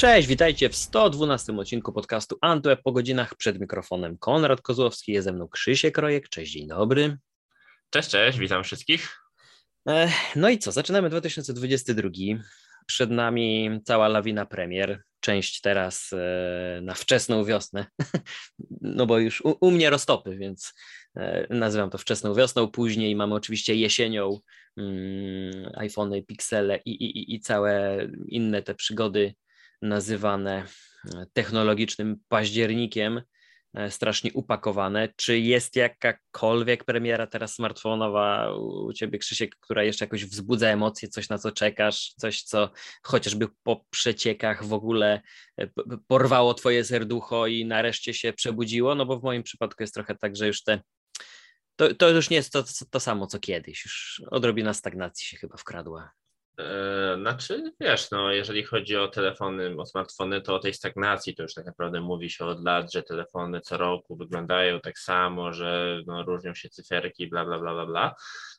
Cześć, witajcie w 112 odcinku podcastu Antweb po godzinach przed mikrofonem Konrad Kozłowski, jest ze mną Krzysiek Rojek. Cześć, dzień dobry. Cześć, cześć, witam wszystkich. No i co, zaczynamy 2022. Przed nami cała lawina premier. Część teraz e, na wczesną wiosnę, no bo już u, u mnie roztopy, więc e, nazywam to wczesną wiosną. Później mamy oczywiście jesienią mm, iPhony, Pixele i, i, i całe inne te przygody nazywane technologicznym październikiem E, strasznie upakowane. Czy jest jakakolwiek premiera teraz smartfonowa u Ciebie, Krzysiek, która jeszcze jakoś wzbudza emocje, coś na co czekasz, coś, co chociażby po przeciekach w ogóle e, porwało Twoje serducho i nareszcie się przebudziło? No bo w moim przypadku jest trochę tak, że już te to, to już nie jest to, to samo co kiedyś, już odrobina stagnacji się chyba wkradła. E, znaczy, wiesz, no, jeżeli chodzi o telefony, o smartfony, to o tej stagnacji to już tak naprawdę mówi się od lat, że telefony co roku wyglądają tak samo, że no, różnią się cyferki, bla, bla, bla, bla, bla.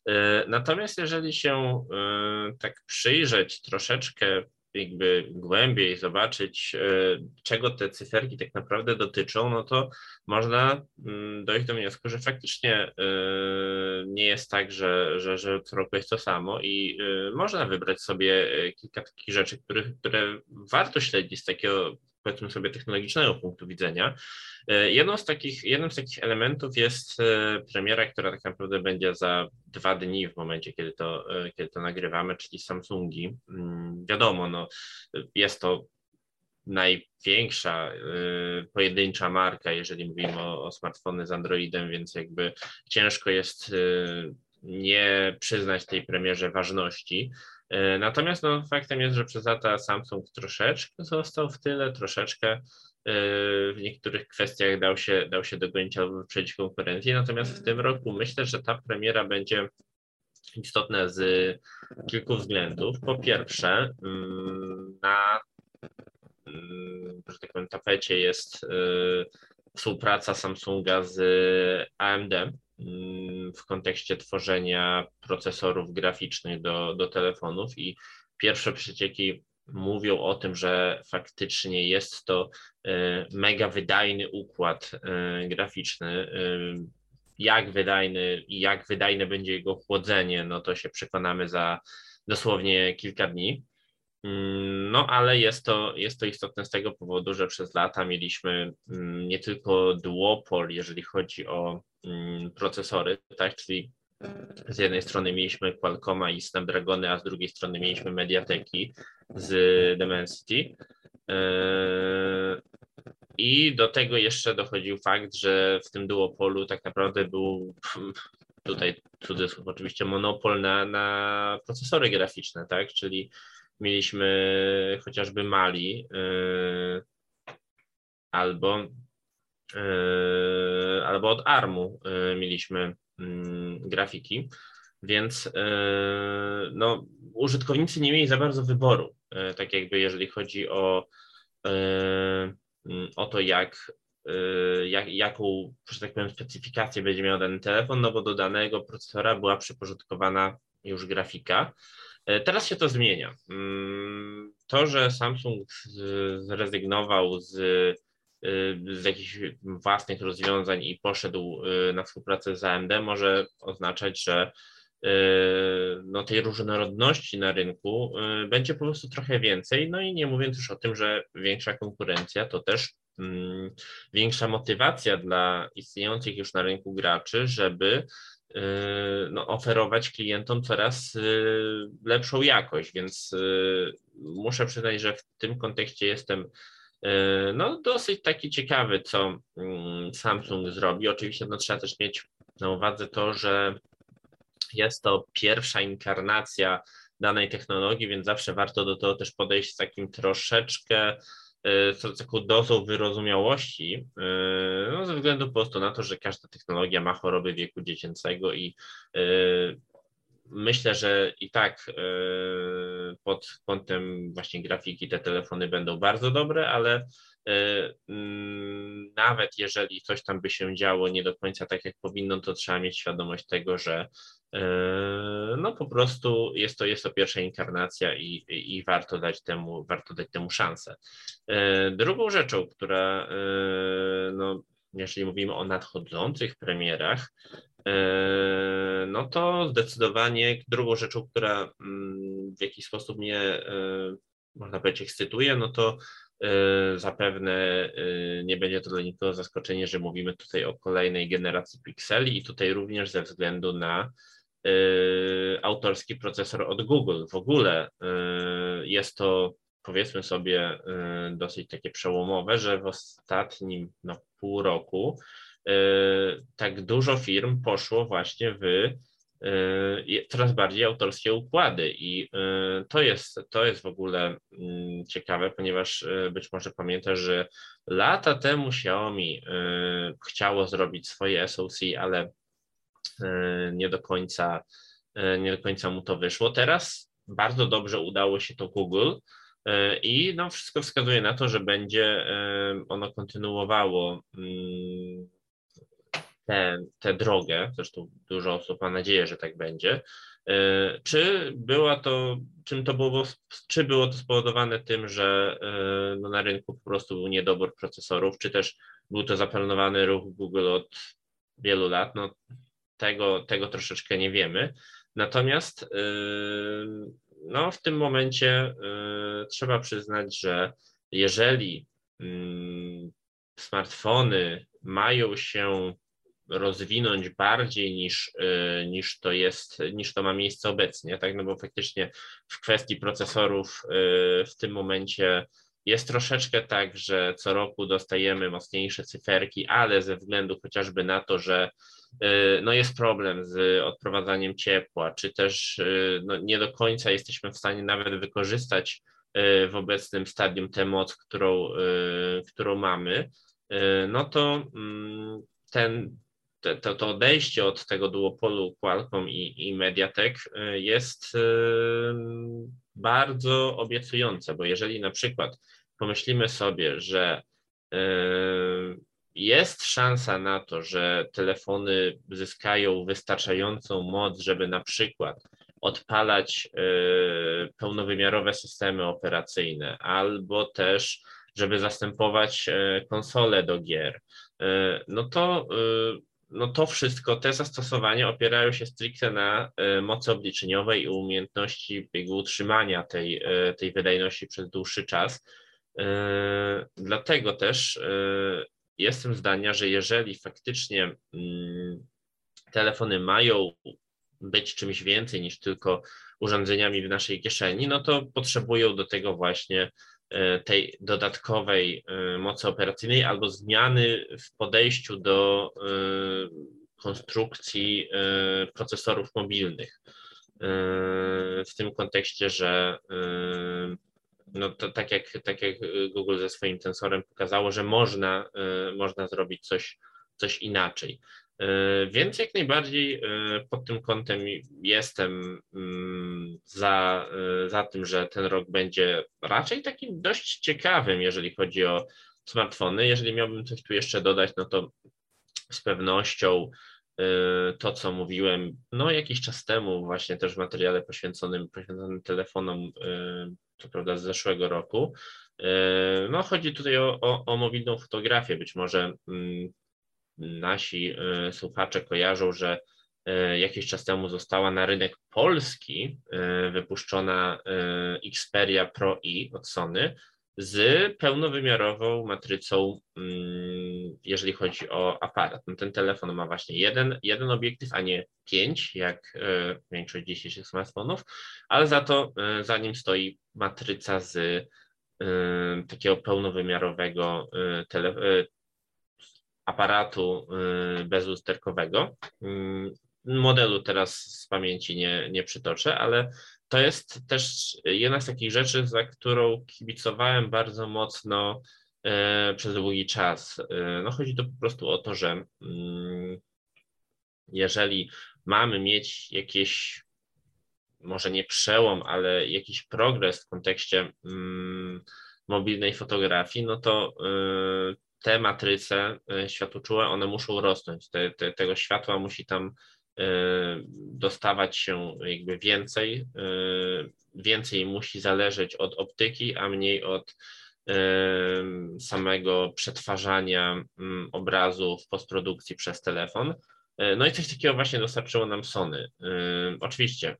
E, natomiast jeżeli się e, tak przyjrzeć troszeczkę jakby głębiej zobaczyć, e, czego te cyferki tak naprawdę dotyczą, no to można mm, dojść do wniosku, że faktycznie e, nie jest tak, że, że, że co roku jest to samo i e, można wybrać sobie kilka takich rzeczy, które, które warto śledzić z takiego powiedzmy sobie technologicznego punktu widzenia. E, jedną z takich, jednym z takich elementów jest e, premiera, która tak naprawdę będzie za dwa dni w momencie, kiedy to, e, kiedy to nagrywamy, czyli Samsungi. Mm, wiadomo, no, jest to największa pojedyncza marka, jeżeli mówimy o, o smartfony z Androidem, więc jakby ciężko jest nie przyznać tej premierze ważności. E, natomiast no, faktem jest, że przez lata Samsung troszeczkę został w tyle, troszeczkę e, w niektórych kwestiach dał się, dał się dogonić albo wyprzedzić konkurencję. Natomiast w tym roku myślę, że ta premiera będzie istotna z kilku względów. Po pierwsze, mm, na mm, że tak powiem, tapecie jest e, współpraca Samsunga z AMD, w kontekście tworzenia procesorów graficznych do, do telefonów i pierwsze przecieki mówią o tym, że faktycznie jest to e, mega wydajny układ e, graficzny. E, jak wydajny i jak wydajne będzie jego chłodzenie, no to się przekonamy za dosłownie kilka dni. Mm, no, ale jest to, jest to istotne z tego powodu, że przez lata mieliśmy mm, nie tylko duopol, jeżeli chodzi o procesory, tak, czyli z jednej strony mieliśmy Qualcomma i Snapdragony, a z drugiej strony mieliśmy Mediateki z Dimensity. E, I do tego jeszcze dochodził fakt, że w tym duopolu tak naprawdę był tutaj cudzysłów oczywiście monopol na, na procesory graficzne, tak? Czyli mieliśmy chociażby Mali y, albo, albo od ARMu y, mieliśmy mm, grafiki, więc no, użytkownicy nie mieli za bardzo wyboru, tak jakby jeżeli chodzi o, o to, jak, jak, jaką, że tak powiem, specyfikację będzie miał dany telefon, no bo do danego procesora była przyporządkowana już grafika. Teraz się to zmienia. Mm, to, że Samsung zrezygnował z, z jakichś własnych rozwiązań i poszedł e, na współpracę z AMD, może oznaczać, że no, tej różnorodności na rynku będzie po prostu trochę więcej. No i nie mówiąc już o tym, że większa konkurencja to też mm, większa motywacja dla istniejących już na rynku graczy, żeby Y, no, oferować klientom coraz y, lepszą jakość, więc y, muszę przyznać, że w tym kontekście jestem no, dosyć taki ciekawy, co mm, Samsung zrobi. Oczywiście no, trzeba też mieć na uwadze to, że jest to pierwsza inkarnacja danej technologii, więc zawsze warto do tego też podejść z takim troszeczkę E, z taką dozą wyrozumiałości, e, no, ze względu po prostu na to, że każda technologia ma choroby wieku dziecięcego i myślę, że i tak pod kątem właśnie grafiki te telefony będą bardzo dobre, ale mm, nawet jeżeli coś tam by się działo nie do końca tak jak powinno, to trzeba mieć świadomość tego, że no po prostu jest to, jest to pierwsza inkarnacja i, i, i warto, dać temu, warto dać temu szansę. Drugą rzeczą, która, no, jeżeli mówimy o nadchodzących premierach, no to zdecydowanie drugą rzeczą, która mm, w jakiś sposób mnie, można powiedzieć, ekscytuje, no to E, zapewne nie będzie to dla nikogo zaskoczenie, że mówimy tutaj o kolejnej generacji pikseli i tutaj również ze względu na autorski procesor od Google. W ogóle jest to powiedzmy sobie dosyć takie przełomowe, że w ostatnim no, pół roku tak dużo firm poszło właśnie w coraz bardziej autorskie układy i y, to jest, to jest w ogóle mm, ciekawe, ponieważ być może pamiętasz, że lata temu Xiaomi chciało zrobić swoje SoC, ale nie do końca, nie do końca mu to wyszło. Teraz bardzo dobrze udało się to Google i no wszystko wskazuje na to, że będzie ono kontynuowało mm, tę, tę drogę, zresztą dużo osób ma nadzieję, że tak będzie. E, czy była to, czym to było, czy było to spowodowane tym, że e, no, na rynku po prostu był niedobór procesorów, czy też był to zaplanowany ruch Google od wielu lat? No, tego, tego troszeczkę nie wiemy. Natomiast e, no, w tym momencie trzeba przyznać, że jeżeli mm, smartfony mają się rozwinąć bardziej niż, y, niż to jest, niż to ma miejsce obecnie, tak? No bo faktycznie w kwestii procesorów y, w tym momencie jest troszeczkę tak, że co roku dostajemy mocniejsze cyferki, ale ze względu chociażby na to, że y, no jest problem z odprowadzaniem ciepła, czy też no nie do końca jesteśmy w stanie nawet wykorzystać w obecnym stadium tę moc, którą, którą mamy, no to mm, ten to, to odejście od tego duopolu Qualcomm i, i Mediatek y, jest y, bardzo obiecujące, bo jeżeli na przykład pomyślimy sobie, że y, jest szansa na to, że telefony zyskają wystarczającą moc, żeby na przykład odpalać pełnowymiarowe systemy operacyjne, albo też, żeby zastępować konsole do gier, no to no to wszystko, te zastosowania opierają się stricte na e, mocy obliczeniowej i umiejętności jego utrzymania tej, e, tej wydajności przez dłuższy czas. E, dlatego też jestem zdania, że jeżeli faktycznie mm, telefony mają być czymś więcej niż tylko urządzeniami w naszej kieszeni, no to potrzebują do tego właśnie tej dodatkowej e, mocy operacyjnej albo zmiany w podejściu do e, konstrukcji procesorów mobilnych. W tym kontekście, że no to tak jak, tak jak Google ze swoim tensorem pokazało, że można, można zrobić coś, coś inaczej. E, więc jak najbardziej e, pod tym kątem jestem mm, za, e, za tym, że ten rok będzie raczej takim dość ciekawym, jeżeli chodzi o smartfony. Jeżeli miałbym coś tu jeszcze dodać, no to z pewnością to, co mówiłem no jakiś czas temu, właśnie też w materiale poświęconym, poświęconym telefonom, co prawda z zeszłego roku. No chodzi tutaj o, o, o mobilną fotografię. Być może mm, nasi e, słuchacze kojarzą, że e, jakiś czas temu została na rynek polski e, wypuszczona Xperia Pro i od Sony z pełnowymiarową matrycą, mm, jeżeli chodzi o aparat. No ten telefon ma właśnie jeden, jeden obiektyw, a nie pięć, jak większość dzisiejszych smartfonów, ale za to za nim stoi matryca z takiego pełnowymiarowego tele, aparatu y, bezlusterkowego. Mm, modelu teraz z pamięci nie, nie przytoczę, ale to jest też jedna z takich rzeczy, za którą kibicowałem bardzo mocno y, przez długi czas. Y, no chodzi to po prostu o to, że mm, jeżeli mamy mieć jakieś, może nie przełom, ale jakiś progres w kontekście mm, mobilnej fotografii, no to te matryce e, światłoczułe, one muszą rosnąć. Te, te, tego światła musi tam dostawać się jakby więcej, więcej musi zależeć od optyki, a mniej od samego przetwarzania mm, obrazu w postprodukcji przez telefon. E, no i coś takiego właśnie dostarczyło nam Sony. Oczywiście,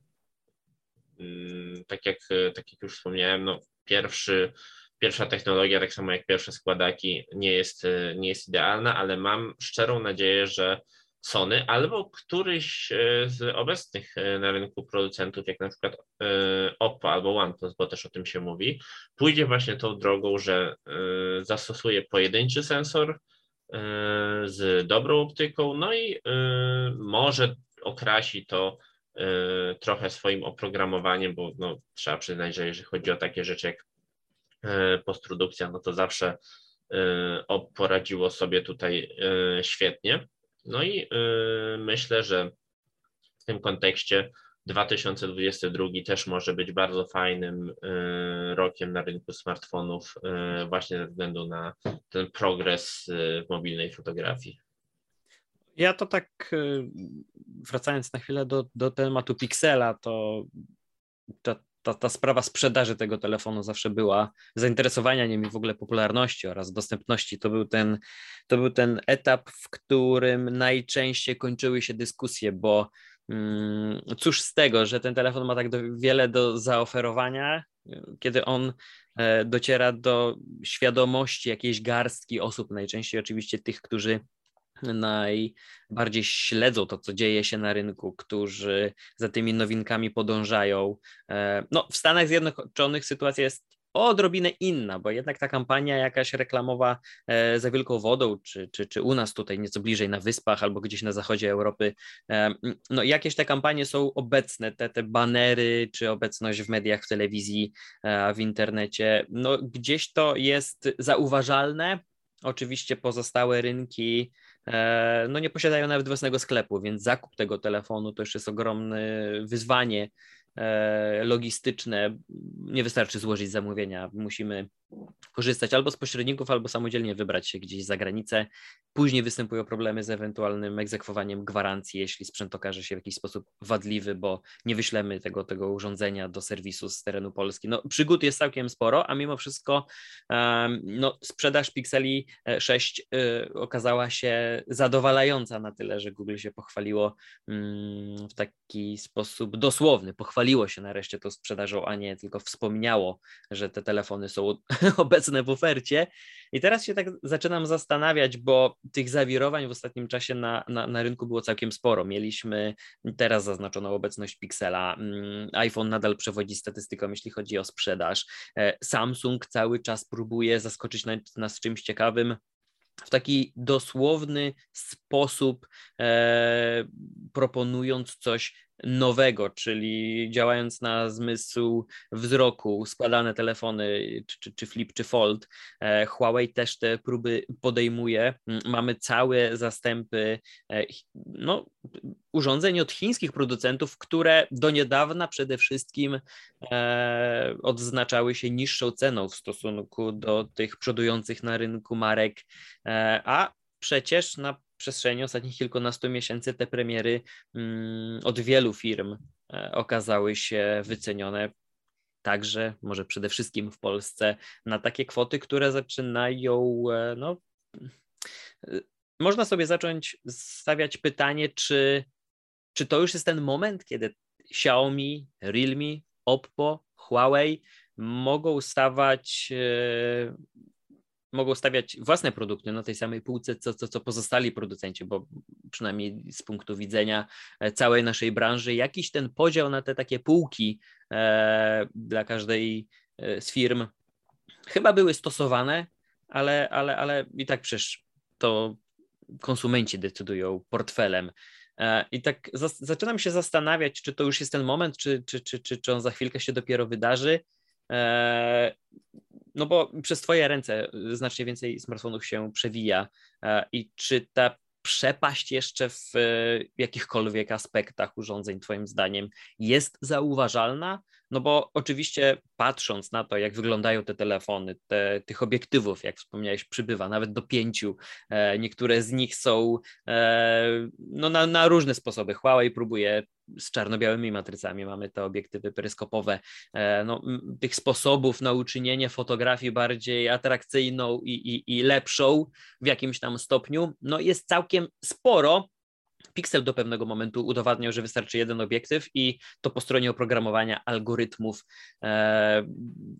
mm, tak jak, tak jak już wspomniałem, no pierwszy, pierwsza technologia, tak samo jak pierwsze składaki, nie jest, nie jest idealna, ale mam szczerą nadzieję, że Sony albo któryś e, z obecnych e, na rynku producentów, jak na przykład e, Oppo albo OnePlus, bo też o tym się mówi, pójdzie właśnie tą drogą, że zastosuje pojedynczy sensor z dobrą optyką, no i może okrasi to trochę swoim oprogramowaniem, bo no, trzeba przyznać, że jeżeli chodzi o takie rzeczy jak postprodukcja, no to zawsze poradziło sobie tutaj świetnie. No i myślę, że w tym kontekście 2022 też może być bardzo fajnym rokiem na rynku smartfonów, właśnie ze względu na ten progres w mobilnej fotografii. Ja to tak, wracając na chwilę do, do tematu Pixela, to ta, ta, ta sprawa sprzedaży tego telefonu zawsze była, zainteresowania nim i w ogóle popularności oraz dostępności. To był, ten, to był ten etap, w którym najczęściej kończyły się dyskusje, bo mm, cóż z tego, że ten telefon ma tak do, wiele do zaoferowania, kiedy on e, dociera do świadomości jakiejś garstki osób, najczęściej oczywiście tych, którzy najbardziej śledzą to, co dzieje się na rynku, którzy za tymi nowinkami podążają. E, no, w Stanach Zjednoczonych sytuacja jest odrobinę inna, bo jednak ta kampania jakaś reklamowa e, za wielką wodą, czy, czy, czy u nas tutaj nieco bliżej na wyspach albo gdzieś na zachodzie Europy, e, no jakieś te kampanie są obecne, te, te banery, czy obecność w mediach, w telewizji, w internecie, no gdzieś to jest zauważalne, Oczywiście pozostałe rynki no nie posiadają nawet własnego sklepu, więc zakup tego telefonu to już jest ogromne wyzwanie E, logistyczne. Nie wystarczy złożyć zamówienia. Musimy korzystać albo z pośredników, albo samodzielnie wybrać się gdzieś za granicę. Później występują problemy z ewentualnym egzekwowaniem gwarancji, jeśli sprzęt okaże się w jakiś sposób wadliwy, bo nie wyślemy tego, tego urządzenia do serwisu z terenu Polski. No, przygód jest całkiem sporo, a mimo wszystko um, no, sprzedaż Pixeli 6 y, e, okazała się zadowalająca na tyle, że Google się pochwaliło um, w taki sposób dosłowny. Pochwaliło się nareszcie tą sprzedażą, a nie tylko wspomniało, że te telefony są obecne w ofercie. I teraz się tak zaczynam zastanawiać, bo tych zawirowań w ostatnim czasie na, na, na rynku było całkiem sporo. Mieliśmy teraz zaznaczoną obecność Pixela, mm, iPhone nadal przewodzi statystyką, jeśli chodzi o sprzedaż. E, Samsung cały czas próbuje zaskoczyć nas czymś ciekawym w taki dosłowny sposób, e, proponując coś nowego, czyli działając na zmysł wzroku, składane telefony, czy, czy, Flip, czy Fold. E, Huawei też te próby podejmuje. Mamy całe zastępy e, no, urządzeń od chińskich producentów, które do niedawna przede wszystkim e, odznaczały się niższą ceną w stosunku do tych przodujących na rynku marek, a przecież na przestrzeni ostatnich kilkunastu miesięcy te premiery mm, od wielu firm e, okazały się wycenione także, może przede wszystkim w Polsce, na takie kwoty, które zaczynają, e, no, e, można sobie zacząć stawiać pytanie, czy, czy to już jest ten moment, kiedy Xiaomi, Realme, Oppo, Huawei mogą stawać mogą stawiać własne produkty na tej samej półce, co, co, co pozostali producenci, bo przynajmniej z punktu widzenia e, całej naszej branży, jakiś ten podział na te takie półki e, dla każdej e, z firm chyba były stosowane, ale, ale, ale i tak przecież to konsumenci decydują portfelem. E, I tak zaczynam się zastanawiać, czy to już jest ten moment, czy, czy, czy, czy, czy on za chwilkę się dopiero wydarzy. No bo przez Twoje ręce znacznie więcej smartfonów się przewija. I czy ta przepaść jeszcze w jakichkolwiek aspektach urządzeń, Twoim zdaniem, jest zauważalna? No bo oczywiście patrząc na to, jak wyglądają te telefony, te, tych obiektywów, jak wspomniałeś, przybywa nawet do pięciu. E, niektóre z nich są e, no, na, na różne sposoby. Huawei próbuje z czarno-białymi matrycami, mamy te obiektywy peryskopowe. E, no, tych sposobów na uczynienie fotografii bardziej atrakcyjną i, i, i lepszą w jakimś tam stopniu, no jest całkiem sporo. Pixel do pewnego momentu udowadniał, że wystarczy jeden obiektyw i to po stronie oprogramowania algorytmów e,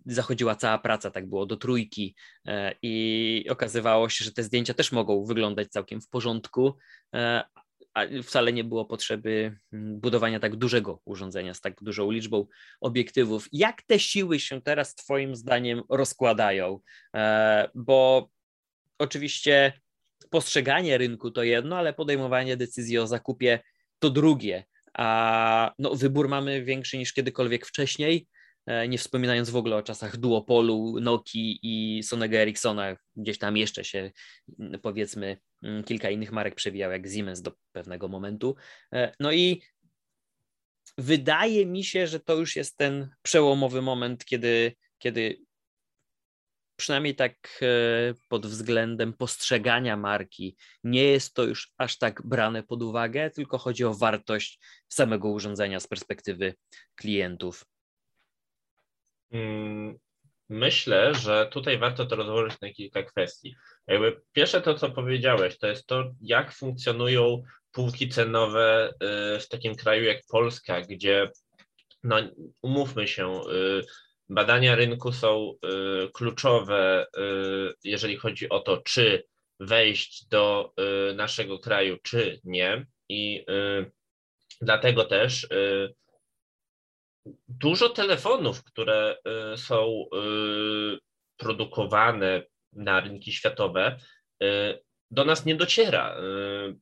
zachodziła cała praca, tak było do trójki e, i okazywało się, że te zdjęcia też mogą wyglądać całkiem w porządku, e, wcale nie było potrzeby mm, budowania tak dużego urządzenia z tak dużą liczbą obiektywów. Jak te siły się teraz Twoim zdaniem rozkładają? E, bo oczywiście postrzeganie rynku to jedno, ale podejmowanie decyzji o zakupie to drugie. A no, wybór mamy większy niż kiedykolwiek wcześniej, e, nie wspominając w ogóle o czasach duopolu, Nokii i Sonego Ericssona, gdzieś tam jeszcze się mm, powiedzmy kilka innych marek przewijał, jak Siemens do pewnego momentu. E, no i wydaje mi się, że to już jest ten przełomowy moment, kiedy, kiedy przynajmniej tak e, pod względem postrzegania marki, nie jest to już aż tak brane pod uwagę, tylko chodzi o wartość samego urządzenia z perspektywy klientów. Myślę, że tutaj warto to rozłożyć na kilka kwestii. Jakby pierwsze to, co powiedziałeś, to jest to, jak funkcjonują półki cenowe e, w takim kraju jak Polska, gdzie no, umówmy się, e, Badania rynku są y, kluczowe, y, jeżeli chodzi o to, czy wejść do y, naszego kraju, czy nie. I dlatego też dużo telefonów, które są produkowane na rynki światowe, do nas nie dociera.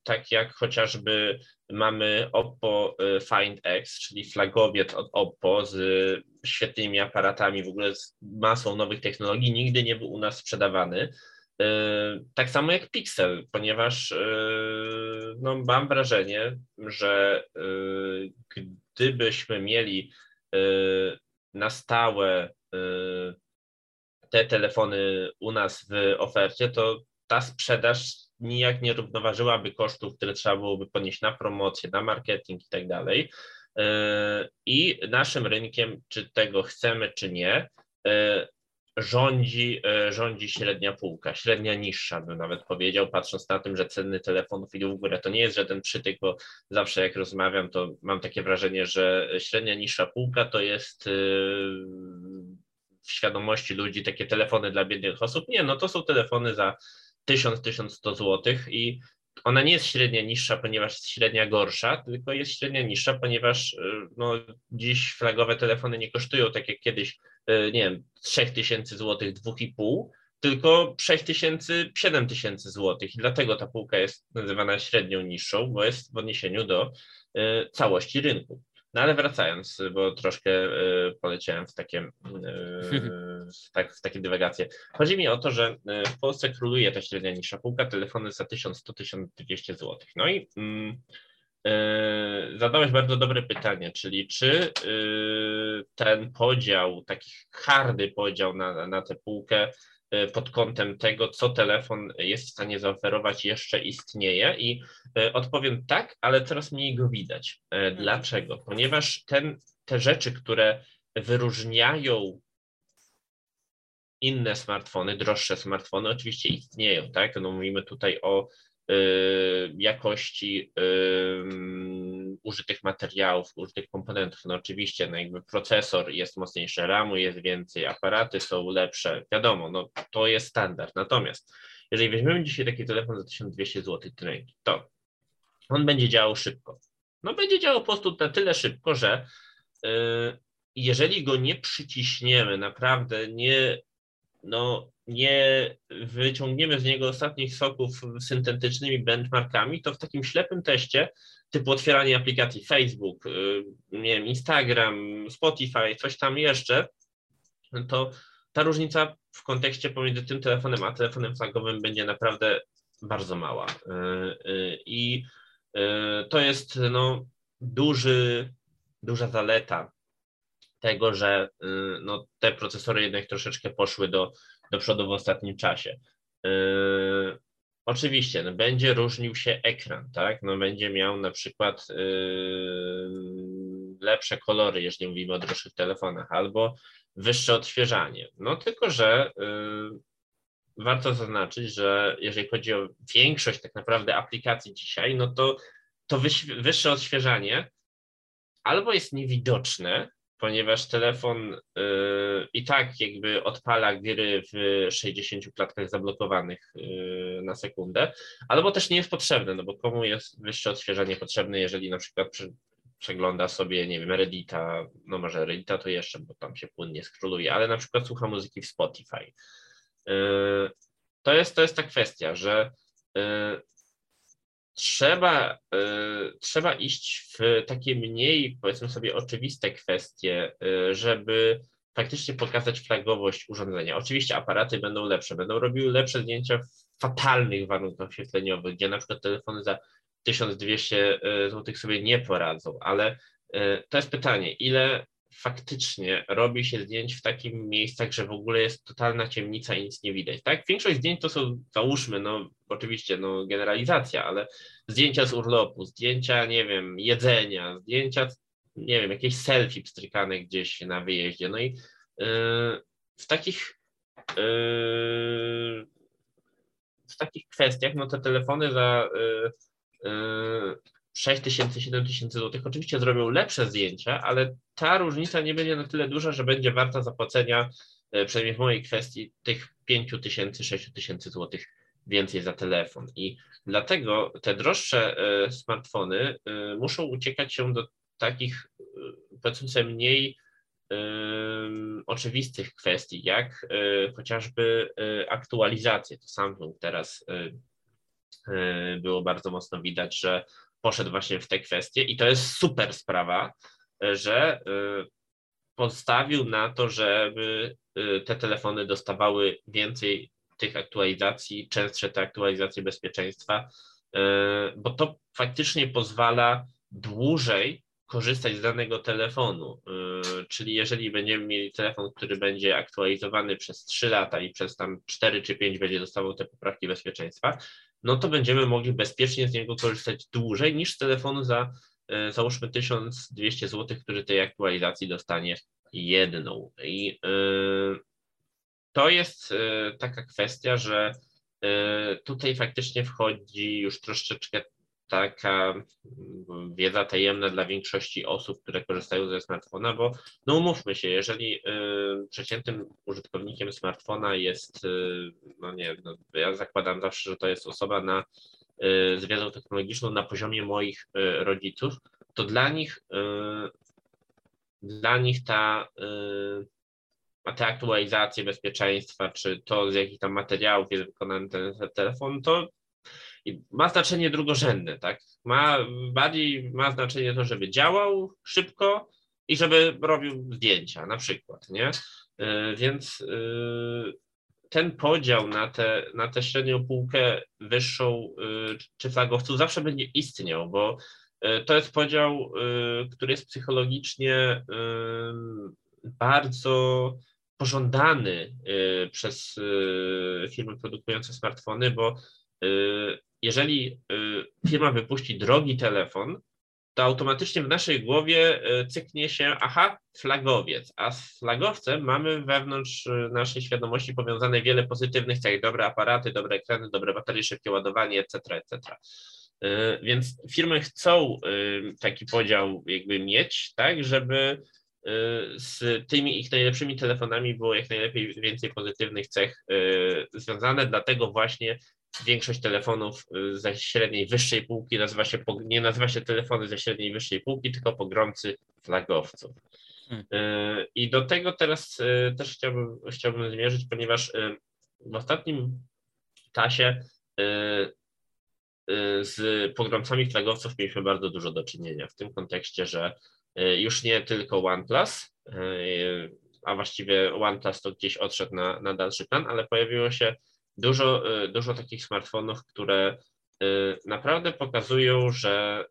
Tak jak chociażby mamy Oppo Find X, czyli flagowiec od Oppo z świetnymi aparatami, w ogóle z masą nowych technologii, nigdy nie był u nas sprzedawany. Tak samo jak Pixel, ponieważ no, mam wrażenie, że gdybyśmy mieli na stałe te telefony u nas w ofercie, to ta sprzedaż nijak nie równoważyłaby kosztów, które trzeba byłoby ponieść na promocję, na marketing i tak dalej. E, I naszym rynkiem, czy tego chcemy, czy nie, e, rządzi, e, rządzi średnia półka, średnia niższa bym nawet powiedział, patrząc na tym, że ceny telefonów idą w górę. To nie jest żaden przytyk, bo zawsze jak rozmawiam, to mam takie wrażenie, że średnia niższa półka to jest w świadomości ludzi takie telefony dla biednych osób. Nie, no to są telefony za 1000-1100 zł i ona nie jest średnia niższa, ponieważ jest średnia gorsza, tylko jest średnia niższa, ponieważ y, no, dziś flagowe telefony nie kosztują tak jak kiedyś, nie wiem, 3000 zł, 2,5, tylko 6000, 7000 zł. I dlatego ta półka jest nazywana średnią niższą, bo jest w odniesieniu do y, całości rynku. No ale wracając, bo troszkę e, poleciałem w takie, e, w, tak, w takie dywagacje. Chodzi mi o to, że e, w Polsce króluje ta średnia niższa półka, telefony za 1100-1200 zł. No i mm, zadałeś bardzo dobre pytanie, czyli czy ten podział, taki hardy podział na, na tę półkę E, pod kątem tego, co telefon jest w stanie zaoferować, jeszcze istnieje i odpowiem tak, ale coraz mniej go widać. Mhm. Dlaczego? Ponieważ ten, te rzeczy, które wyróżniają inne smartfony, droższe smartfony, oczywiście istnieją, tak? No mówimy tutaj o jakości użytych materiałów, użytych komponentów. No oczywiście, no jakby procesor jest mocniejszy, RAMu jest więcej, aparaty są lepsze, wiadomo, no to jest standard. Natomiast jeżeli weźmiemy dzisiaj taki telefon za 1200 zł ręki, to on będzie działał szybko. No będzie działał po prostu na tyle szybko, że y, jeżeli go nie przyciśniemy, naprawdę nie no, nie wyciągniemy z niego ostatnich soków syntetycznymi benchmarkami, to w takim ślepym teście, typu otwieranie aplikacji Facebook, y, nie wiem, Instagram, Spotify, coś tam jeszcze, to ta różnica w kontekście pomiędzy tym telefonem a telefonem flagowym będzie naprawdę bardzo mała. I to jest no, duży, duża zaleta tego, że no, te procesory jednak troszeczkę poszły do, do przodu w ostatnim czasie. Oczywiście, no, będzie różnił się ekran, tak? No, będzie miał na przykład yy, lepsze kolory, jeżeli mówimy o droższych telefonach, albo wyższe odświeżanie. No tylko, że yy, warto zaznaczyć, że jeżeli chodzi o większość tak naprawdę aplikacji dzisiaj, no to to wyższe odświeżanie albo jest niewidoczne, ponieważ telefon y, i tak jakby odpala gry w 60 klatkach zablokowanych y, na sekundę, albo też nie jest potrzebne, no bo komu jest wyższe odświeżanie potrzebne, jeżeli na przykład przy, przegląda sobie, nie wiem, Reddita, no może Reddita to jeszcze, bo tam się płynnie skróluje, ale na przykład słucha muzyki w Spotify. Y, to jest, to jest ta kwestia, że trzeba, y, trzeba iść w takie mniej, powiedzmy sobie, oczywiste kwestie, y, żeby faktycznie pokazać flagowość urządzenia. Oczywiście aparaty będą lepsze, będą robiły lepsze zdjęcia w fatalnych warunkach oświetleniowych, gdzie na przykład telefony za 1200 y, zł sobie nie poradzą, ale to jest pytanie, ile faktycznie robi się zdjęć w takim miejscach, że w ogóle jest totalna ciemnica i nic nie widać. Tak? Większość zdjęć to są, załóżmy, no oczywiście no, generalizacja, ale zdjęcia z urlopu, zdjęcia, nie wiem, jedzenia, zdjęcia, nie wiem, jakieś selfie pstrykane gdzieś na wyjeździe. No i yy, w takich yy, w takich kwestiach, no te telefony za yy, 6 tysięcy, 7 tysięcy złotych oczywiście zrobią lepsze zdjęcia, ale ta różnica nie będzie na tyle duża, że będzie warta zapłacenia, e, przynajmniej w mojej kwestii, tych 5 tysięcy, 6 tysięcy złotych więcej za telefon. I dlatego te droższe e, smartfony e, muszą uciekać się do takich, powiedzmy sobie, mniej oczywistych kwestii, jak chociażby aktualizacje. To Samsung teraz było bardzo mocno widać, że poszedł właśnie w te kwestie i to jest super sprawa, że y, postawił na to, żeby y, te telefony dostawały więcej tych aktualizacji, częstsze te aktualizacje bezpieczeństwa, y, bo to faktycznie pozwala dłużej korzystać z danego telefonu. Czyli jeżeli będziemy mieli telefon, który będzie aktualizowany przez 3 lata i przez tam 4 czy 5 będzie dostawał te poprawki bezpieczeństwa, no to będziemy mogli bezpiecznie z niego korzystać dłużej niż z telefonu za e, załóżmy 1200 zł, który tej aktualizacji dostanie jedną. I e, to jest e, taka kwestia, że tutaj faktycznie wchodzi już troszeczkę taka mm, wiedza tajemna dla większości osób, które korzystają ze smartfona, bo no umówmy się, jeżeli y, przeciętnym użytkownikiem smartfona jest, y, no nie no ja zakładam zawsze, że to jest osoba na, y, z wiedzą technologiczną na poziomie moich rodziców, to dla nich, dla nich ta a te aktualizacje bezpieczeństwa, czy to z jakich tam materiałów jest wykonany ten telefon, to ma znaczenie drugorzędne, tak? Ma, bardziej ma znaczenie to, żeby działał szybko i żeby robił zdjęcia na przykład, nie? E, więc e, ten podział na tę na te średnią półkę wyższą e, czy flagowców zawsze będzie istniał, bo to jest podział, który jest psychologicznie bardzo pożądany przez firmy produkujące smartfony, bo jeżeli y, firma wypuści drogi telefon, to automatycznie w naszej głowie y, cyknie się, aha, flagowiec, a z flagowcem mamy wewnątrz y, naszej świadomości powiązane wiele pozytywnych cech, dobre aparaty, dobre ekrany, dobre baterie, szybkie ładowanie, etc., etc. Więc firmy chcą taki podział jakby mieć, tak, żeby z tymi ich najlepszymi telefonami było jak najlepiej więcej pozytywnych cech związane, dlatego właśnie większość telefonów y, ze średniej, wyższej półki nazywa się, nie nazywa się telefony ze średniej, wyższej półki, tylko pogromcy flagowców. Hmm. Y, I do tego teraz y, też chciałbym, chciałbym zmierzyć, ponieważ w ostatnim czasie z pogromcami flagowców mieliśmy bardzo dużo do czynienia w tym kontekście, że już nie tylko OnePlus, a właściwie OnePlus to gdzieś odszedł na, na dalszy plan, ale pojawiło się dużo, dużo takich smartfonów, które naprawdę pokazują, że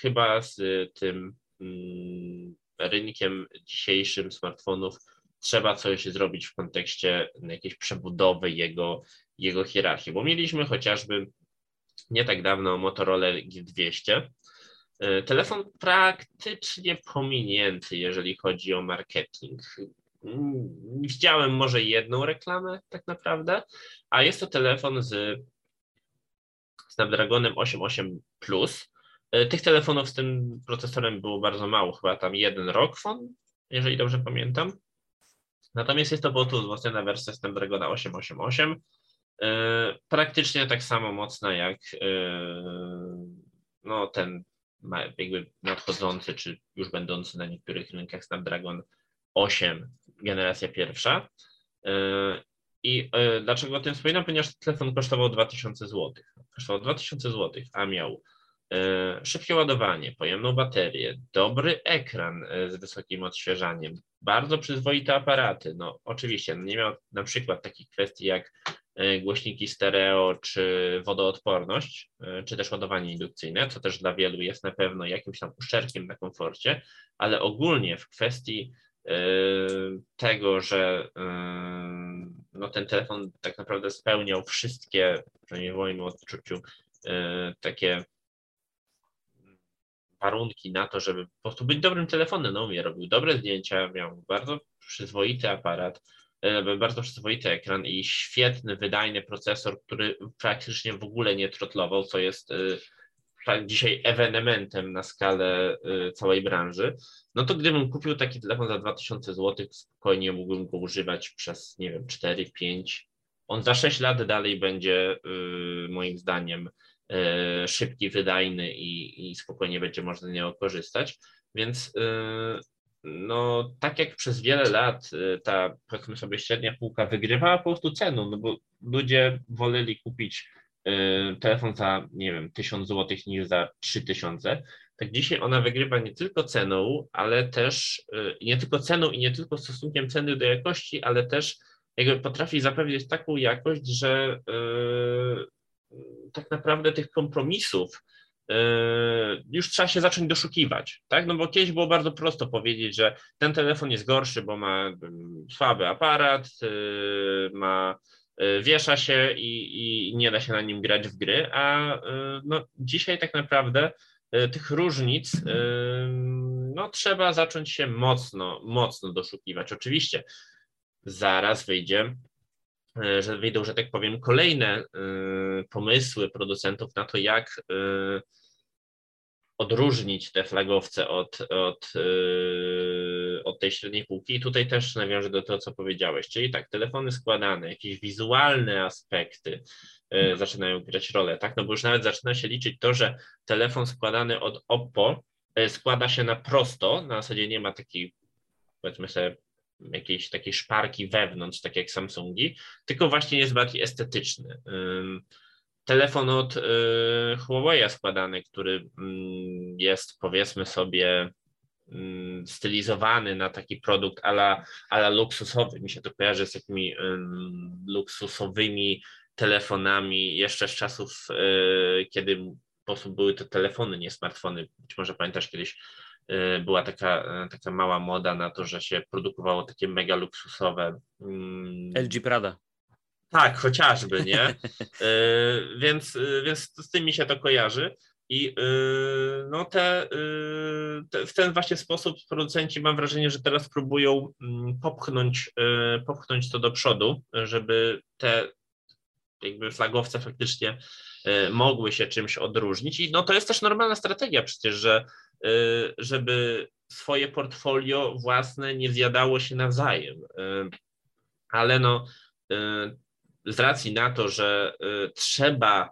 chyba z tym mm, rynkiem dzisiejszym smartfonów trzeba coś zrobić w kontekście jakiejś przebudowy jego, jego hierarchii, bo mieliśmy chociażby nie tak dawno Motorola G200, e, telefon praktycznie pominięty, jeżeli chodzi o marketing. Widziałem może jedną reklamę tak naprawdę, a jest to telefon z Snapdragonem 88 Plus. E, tych telefonów z tym procesorem było bardzo mało, chyba tam jeden Rockfon, jeżeli dobrze pamiętam. Natomiast jest to po prostu wzmocniona wersja Snapdragona 888, e, praktycznie tak samo mocna jak e, no, ten jakby nadchodzący, czy już będący na niektórych rynkach Snapdragon 8, generacja pierwsza. E, I dlaczego o tym wspominam? Ponieważ telefon kosztował 2000 zł. Kosztował 2000 zł, a miał szybkie ładowanie, pojemną baterię, dobry ekran z wysokim odświeżaniem, bardzo przyzwoite aparaty. No oczywiście no nie miał na przykład takich kwestii jak e, głośniki stereo czy wodoodporność, e, czy też ładowanie indukcyjne, co też dla wielu jest na pewno jakimś tam uszczelkiem na komforcie, ale ogólnie w kwestii e, tego, że no, ten telefon tak naprawdę spełniał wszystkie, przynajmniej w moim odczuciu, takie warunki na to, żeby po prostu być dobrym telefonem. No, mnie robił dobre zdjęcia, miał bardzo przyzwoity aparat, e, bardzo przyzwoity ekran i świetny, wydajny procesor, który praktycznie w ogóle nie trotlował, co jest e, dzisiaj ewenementem na skalę e, całej branży, no to gdybym kupił taki telefon za 2000 zł, spokojnie mógłbym go używać przez, nie wiem, 4, 5. On za 6 lat dalej będzie moim zdaniem E, szybki, wydajny i, i spokojnie będzie można z niego korzystać. Więc no, tak jak przez wiele lat ta, powiedzmy sobie, średnia półka wygrywała po prostu ceną, no bo ludzie woleli kupić telefon za, nie wiem, 1000 zł niż za 3000, tak dzisiaj ona wygrywa nie tylko ceną, ale też, nie tylko ceną i nie tylko stosunkiem ceny do jakości, ale też jakby potrafi zapewnić taką jakość, że tak naprawdę tych kompromisów e, już trzeba się zacząć doszukiwać, tak? No bo kiedyś było bardzo prosto powiedzieć, że ten telefon jest gorszy, bo ma mm, słaby aparat, e, ma wiesza się i, i nie da się na nim grać w gry, a no, dzisiaj tak naprawdę tych różnic no, trzeba zacząć się mocno, mocno doszukiwać. Oczywiście zaraz wyjdzie że wyjdą, że tak powiem, kolejne pomysły producentów na to, jak odróżnić te flagowce od, od, od tej średniej półki. I tutaj też nawiążę do tego, co powiedziałeś, czyli tak, telefony składane, jakieś wizualne aspekty zaczynają grać rolę, tak, no bo już nawet zaczyna się liczyć to, że telefon składany od Oppo składa się na prosto, na zasadzie nie ma takiej, powiedzmy sobie, jakiejś takiej szparki wewnątrz, tak jak Samsungi, tylko właśnie jest bardziej estetyczny. Telefon od y, Huawei składany, który jest powiedzmy sobie stylizowany na taki produkt ala, ala luksusowy. Mi się to kojarzy z takimi luksusowymi telefonami jeszcze z czasów, y, kiedy po prostu były to telefony, nie smartfony. Być może pamiętasz kiedyś Y, była taka, y, taka mała moda na to, że się produkowało takie mega luksusowe. Mm, LG Prada. Tak, chociażby, nie? Więc, więc z tym mi się to kojarzy. I no te, te, w ten właśnie sposób producenci mam wrażenie, że teraz próbują mm, popchnąć, popchnąć to do przodu, żeby te jakby flagowce faktycznie mogły się czymś odróżnić. I no to jest też normalna strategia przecież, że Y, żeby swoje portfolio własne nie zjadało się nawzajem. Y, ale no, y, z racji na to, że trzeba,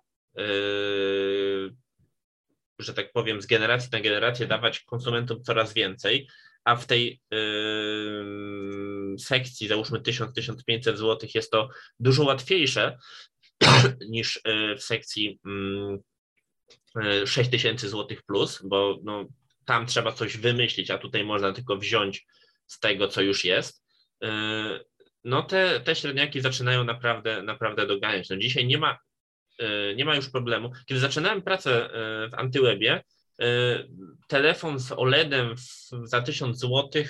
że tak powiem, z generacji na generację dawać konsumentom coraz więcej, a w tej sekcji, załóżmy 1000-1500 zł, jest to dużo łatwiejsze niż w sekcji 6000 zł plus, bo no, tam trzeba coś wymyślić, a tutaj można tylko wziąć z tego, co już jest, y, no te, te średniaki zaczynają naprawdę, naprawdę doganiać. No dzisiaj nie ma, nie ma już problemu. Kiedy zaczynałem pracę w Antywebie, telefon z OLEDem za 1000 zł,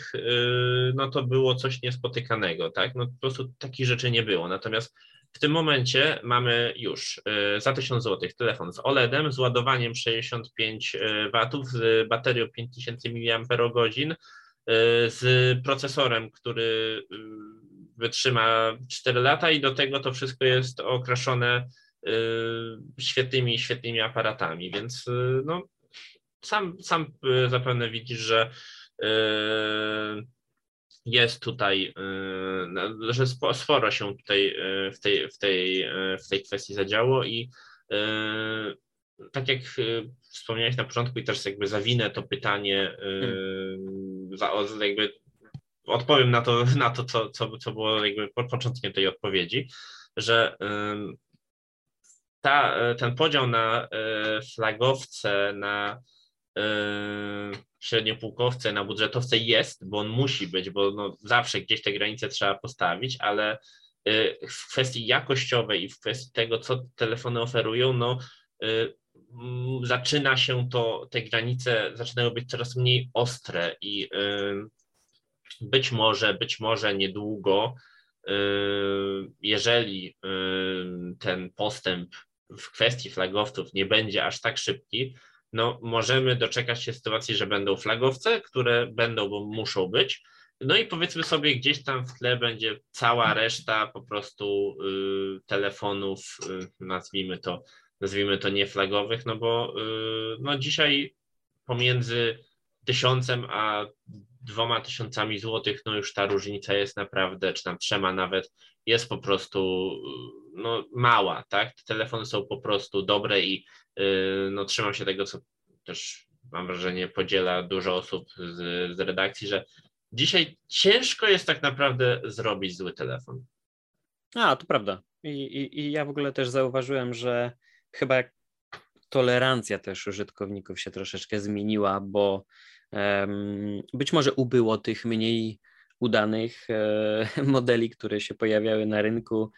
no to było coś niespotykanego, tak? No po prostu takich rzeczy nie było. Natomiast w tym momencie mamy już y, za 1000 zł telefon z OLEDem, z ładowaniem 65 y, W, z baterią 5000 mAh, z procesorem, który y, wytrzyma 4 lata i do tego to wszystko jest okraszone świetnymi, świetnymi aparatami, więc no, sam, sam zapewne widzisz, że jest tutaj, y, że sporo się tutaj y, w tej, w tej, y, w tej kwestii zadziało i tak jak wspomniałeś na początku i też jakby zawinę to pytanie, hmm. jakby odpowiem na to, na to co, co, co było jakby początkiem tej odpowiedzi, że ta, ten podział na flagowce, na średniopółkowce na budżetowce jest, bo on musi być, bo no zawsze gdzieś te granice trzeba postawić, ale w kwestii jakościowej i w kwestii tego, co telefony oferują, no zaczyna się to, te granice zaczynają być coraz mniej ostre i być może, być może niedługo, jeżeli ten postęp w kwestii flagowców nie będzie aż tak szybki, no możemy doczekać się sytuacji, że będą flagowce, które będą, bo muszą być. No i powiedzmy sobie, gdzieś tam w tle będzie cała reszta po prostu y, telefonów, y, nazwijmy to, nazwijmy to nieflagowych, no bo y, no dzisiaj pomiędzy tysiącem a dwoma tysiącami złotych, no już ta różnica jest naprawdę, czy tam trzema nawet, jest po prostu no, mała, tak? Te telefony są po prostu dobre i Y, no, trzymam się tego, co też mam wrażenie podziela dużo osób z, z redakcji, że dzisiaj ciężko jest tak naprawdę zrobić zły telefon. A, to prawda. I, i, i ja w ogóle też zauważyłem, że chyba tolerancja też użytkowników się troszeczkę zmieniła, bo um, być może ubyło tych mniej udanych e, modeli, które się pojawiały na rynku,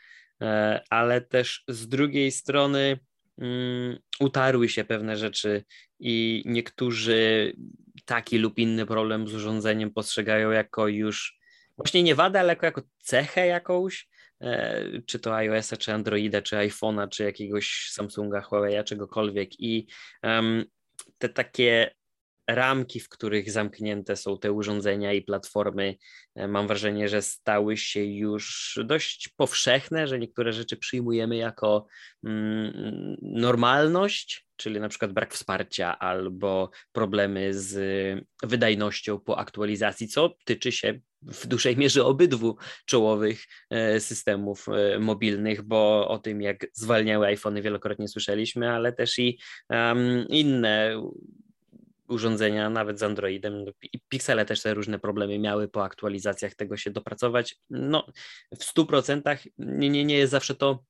e, ale też z drugiej strony Mm, utarły się pewne rzeczy i niektórzy taki lub inny problem z urządzeniem postrzegają jako już właśnie nie wadę, ale jako, jako cechę jakąś, czy to iOS-a, czy Androida, czy iPhone'a, czy jakiegoś Samsunga, Huawei'a, czegokolwiek. I um, te takie ramki, w których zamknięte są te urządzenia i platformy, e, mam wrażenie, że stały się już dość powszechne, że niektóre rzeczy przyjmujemy jako mm, normalność, czyli na przykład brak wsparcia albo problemy z wydajnością po aktualizacji, co tyczy się w dużej mierze obydwu czołowych e, systemów e, mobilnych, bo o tym, jak zwalniały iPhony, wielokrotnie słyszeliśmy, ale też i um, inne urządzenia, nawet z Androidem. No, I Pixele też te różne problemy miały po aktualizacjach tego się dopracować. No, w 100% nie, nie, nie jest zawsze to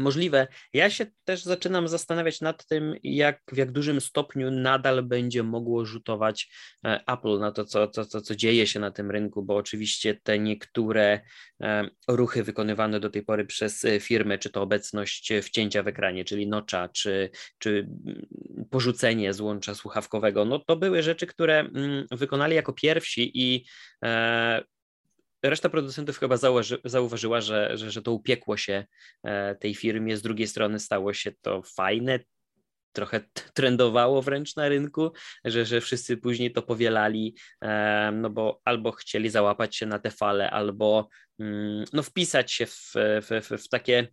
możliwe. Ja się też zaczynam zastanawiać nad tym, jak w jak dużym stopniu nadal będzie mogło rzutować e, Apple na to, co, co, co, co dzieje się na tym rynku, bo oczywiście te niektóre e, ruchy wykonywane do tej pory przez e, firmy, czy to obecność wcięcia w ekranie, czyli nocza, czy, czy mm, porzucenie złącza słuchawkowego, no to były rzeczy, które mm, wykonali jako pierwsi i reszta producentów chyba założy, zauważyła, że, że, że to upiekło się e, tej firmie. Z drugiej strony stało się to fajne, trochę trendowało wręcz na rynku, że, że wszyscy później to powielali, e, no bo albo chcieli załapać się na te fale, albo mm, no wpisać się w, w, w takie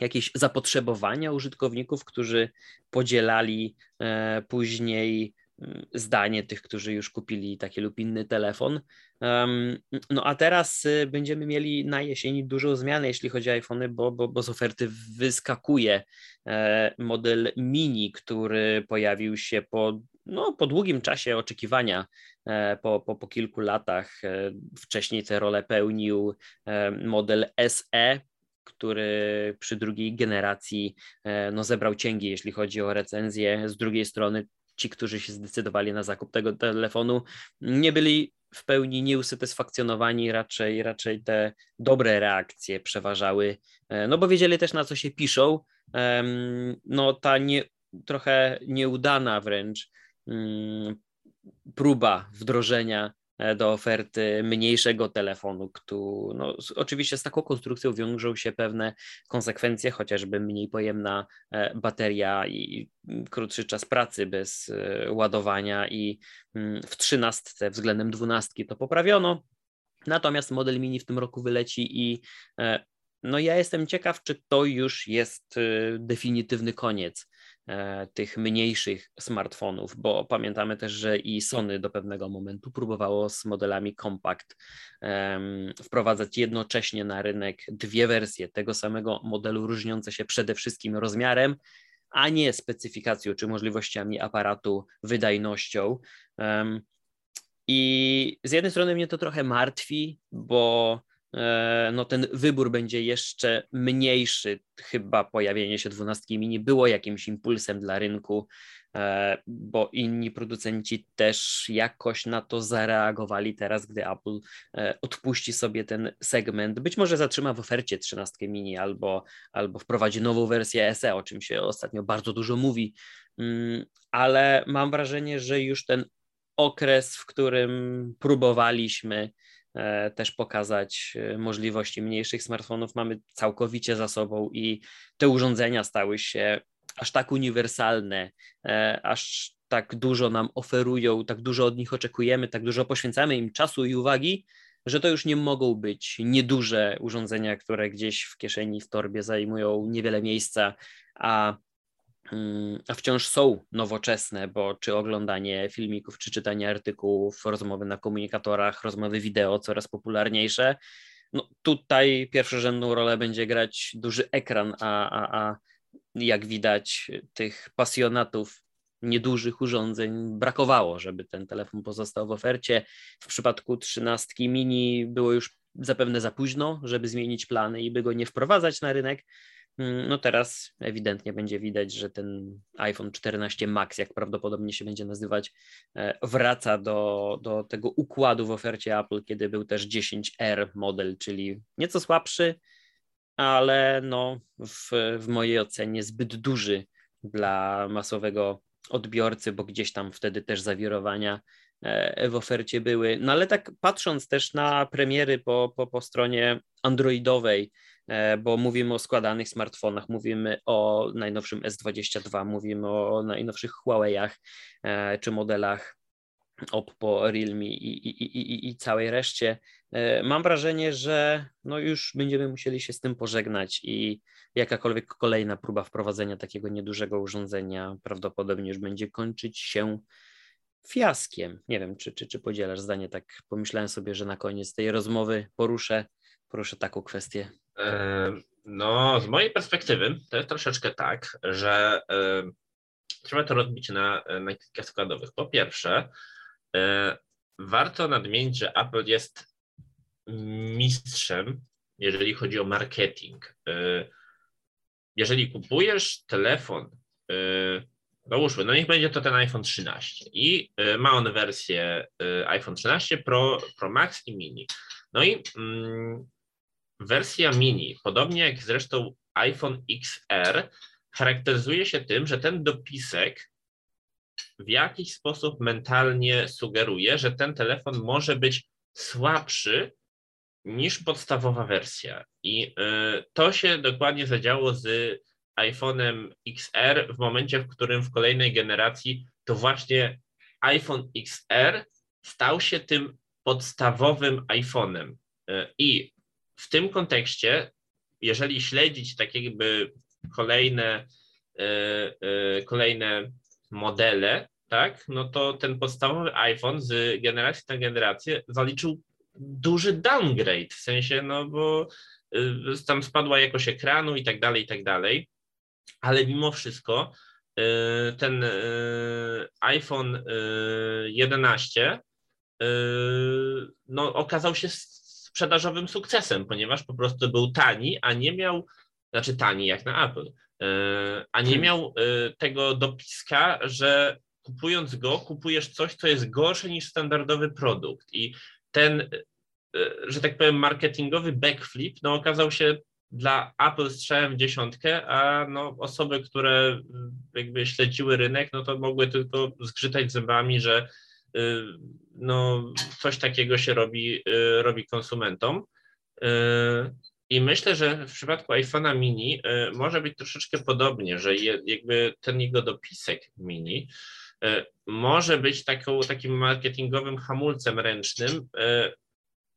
jakieś zapotrzebowania użytkowników, którzy podzielali e, później zdanie tych, którzy już kupili taki lub inny telefon. No a teraz y, będziemy mieli na jesieni dużą zmianę, jeśli chodzi o iPhony, bo, bo, bo z oferty wyskakuje e, model mini, który pojawił się po, no, po długim czasie oczekiwania, e, po, po, po kilku latach. E, wcześniej tę rolę pełnił model SE, który przy drugiej generacji no, zebrał cięgi, jeśli chodzi o recenzję. Z drugiej strony ci, którzy się zdecydowali na zakup tego telefonu, nie byli w pełni nieusatysfakcjonowani, raczej, raczej te dobre reakcje przeważały, no bo wiedzieli też na co się piszą. No ta nie, trochę nieudana wręcz mm, próba wdrożenia E, do oferty mniejszego telefonu, który no, oczywiście z taką konstrukcją wiążą się pewne konsekwencje, chociażby mniej pojemna e, bateria i krótszy czas pracy bez e, ładowania i mm, w trzynastce względem dwunastki to poprawiono. Natomiast model mini w tym roku wyleci i no ja jestem ciekaw, czy to już jest definitywny koniec E, tych mniejszych smartfonów, bo pamiętamy też, że i Sony do pewnego momentu próbowało z modelami Compact wprowadzać jednocześnie na rynek dwie wersje tego samego modelu, różniące się przede wszystkim rozmiarem, a nie specyfikacją czy możliwościami aparatu, wydajnością. I z jednej strony mnie to trochę martwi, bo E, no ten wybór będzie jeszcze mniejszy. Chyba pojawienie się dwunastki mini było jakimś impulsem dla rynku, e, bo inni producenci też jakoś na to zareagowali teraz, gdy Apple e, odpuści sobie ten segment. Być może zatrzyma w ofercie trzynastkę mini albo, albo wprowadzi nową wersję SE, o czym się ostatnio bardzo dużo mówi, mm, ale mam wrażenie, że już ten okres, w którym próbowaliśmy E, też pokazać e, możliwości mniejszych smartfonów. Mamy całkowicie za sobą i te urządzenia stały się aż tak uniwersalne, e, aż tak dużo nam oferują, tak dużo od nich oczekujemy, tak dużo poświęcamy im czasu i uwagi, że to już nie mogą być nieduże urządzenia, które gdzieś w kieszeni, w torbie zajmują niewiele miejsca, a a wciąż są nowoczesne, bo czy oglądanie filmików, czy czytanie artykułów, rozmowy na komunikatorach, rozmowy wideo coraz popularniejsze. No tutaj pierwszorzędną rolę będzie grać duży ekran, a, a, a jak widać tych pasjonatów niedużych urządzeń brakowało, żeby ten telefon pozostał w ofercie. W przypadku trzynastki mini było już zapewne za późno, żeby zmienić plany i by go nie wprowadzać na rynek. Mm, no teraz ewidentnie będzie widać, że ten iPhone 14 Max, jak prawdopodobnie się będzie nazywać, e, wraca do, do tego układu w ofercie Apple, kiedy był też 10R model, czyli nieco słabszy, ale no w, w mojej ocenie zbyt duży dla masowego odbiorcy, bo gdzieś tam wtedy też zawirowania e, w ofercie były. No ale tak patrząc też na premiery po, po, po stronie androidowej, bo mówimy o składanych smartfonach, mówimy o najnowszym S22, mówimy o najnowszych Huawei'ach e, czy modelach Oppo, Realme i, i, i, i całej reszcie. E, mam wrażenie, że no już będziemy musieli się z tym pożegnać i jakakolwiek kolejna próba wprowadzenia takiego niedużego urządzenia prawdopodobnie już będzie kończyć się fiaskiem. Nie wiem, czy, czy, czy podzielasz zdanie, tak pomyślałem sobie, że na koniec tej rozmowy poruszę, poruszę taką kwestię. E, no, z mojej perspektywy to jest troszeczkę tak, że e, trzeba to rozbić na, na kilka składowych. Po pierwsze, e, warto nadmienić, że Apple jest mistrzem, jeżeli chodzi o marketing. Jeżeli kupujesz telefon, załóżmy, no niech będzie to ten iPhone 13 i ma on wersję iPhone 13 Pro, Pro Max i Mini. No i mm, Wersja mini, podobnie jak zresztą iPhone XR, charakteryzuje się tym, że ten dopisek w jakiś sposób mentalnie sugeruje, że ten telefon może być słabszy niż podstawowa wersja. I y, to się dokładnie zadziało z iPhone'em XR w momencie, w którym w kolejnej generacji to właśnie iPhone XR stał się tym podstawowym iPhone'em. Y, I w tym kontekście, jeżeli śledzić takie jakby kolejne, e, e, kolejne modele, tak, no to ten podstawowy iPhone z generacji na generację zaliczył duży downgrade, w sensie, no bo e, tam spadła jakość ekranu i tak dalej, i tak dalej, ale mimo wszystko ten iPhone 11 no, okazał się sprzedażowym sukcesem, ponieważ po prostu był tani, a nie miał, znaczy tani jak na Apple, e, a nie hmm. miał e, tego dopiska, że kupując go, kupujesz coś, co jest gorsze niż standardowy produkt. I ten, że tak powiem, marketingowy backflip no, okazał się dla Apple strzałem w dziesiątkę, a no, osoby, które jakby śledziły rynek, no to mogły tylko zgrzytać zębami, że no, coś takiego się robi, robi konsumentom. I myślę, że w przypadku iPhone'a mini może być troszeczkę podobnie, że jakby ten jego dopisek mini może być taką, takim marketingowym hamulcem ręcznym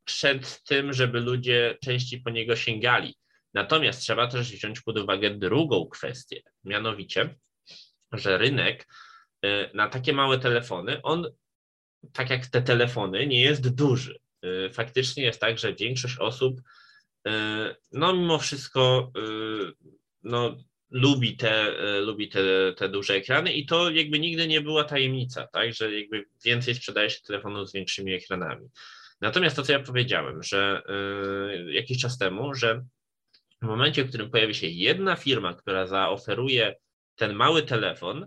przed tym, żeby ludzie częściej po niego sięgali. Natomiast trzeba też wziąć pod uwagę drugą kwestię, mianowicie, że rynek na takie małe telefony, on, tak jak te telefony, nie jest duży. Faktycznie jest tak, że większość osób E, no mimo wszystko e, no, lubi, te, lubi te, te duże ekrany i to jakby nigdy nie była tajemnica, tak, że jakby więcej sprzedaje się telefonów z większymi ekranami. Natomiast to, co ja powiedziałem, że jakiś czas temu, że w momencie, w którym pojawi się jedna firma, która zaoferuje ten mały telefon,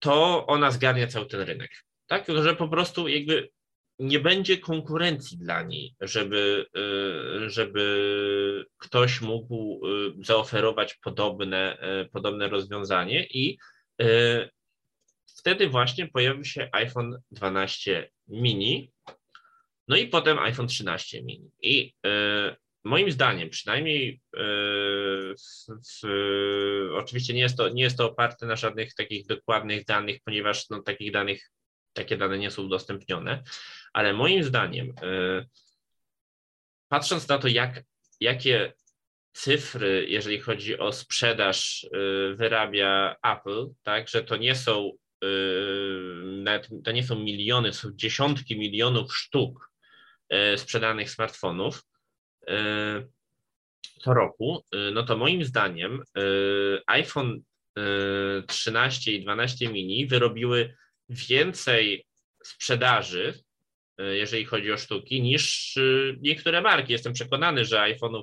to ona zgarnia cały ten rynek. Tak, że po prostu jakby nie będzie konkurencji dla niej, żeby, y, żeby ktoś mógł y, zaoferować podobne, y, podobne rozwiązanie i wtedy właśnie pojawił się iPhone 12 mini, no i potem iPhone 13 mini. I moim zdaniem, przynajmniej w, oczywiście nie jest, to, nie jest to oparte na żadnych takich dokładnych danych, ponieważ no, takich danych takie dane nie są udostępnione, ale moim zdaniem, e, patrząc na to, jak, jakie cyfry, jeżeli chodzi o sprzedaż, e, wyrabia Apple, tak, że to nie są e, nawet, to nie są miliony, są dziesiątki milionów sztuk sprzedanych smartfonów co roku, no to moim zdaniem iPhone 13 i 12 mini wyrobiły więcej sprzedaży, jeżeli chodzi o sztuki, niż niektóre marki. Jestem przekonany, że iPhone'ów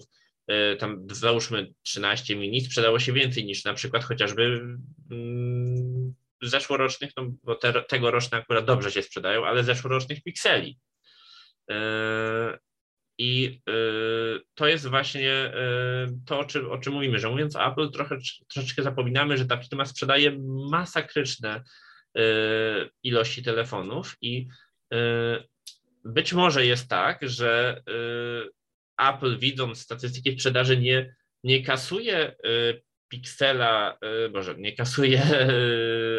tam załóżmy 13 mini sprzedało się więcej niż na przykład chociażby mm, zeszłorocznych, no bo te, tegoroczne akurat dobrze się sprzedają, ale zeszłorocznych pikseli. I to jest właśnie to, o czym, o czym mówimy, że mówiąc o Apple, trochę, troszeczkę zapominamy, że ta firma sprzedaje masakryczne Y, ilości telefonów i y, być może jest tak, że y, Apple widząc statystyki sprzedaży nie, nie kasuje Pixela, może nie kasuje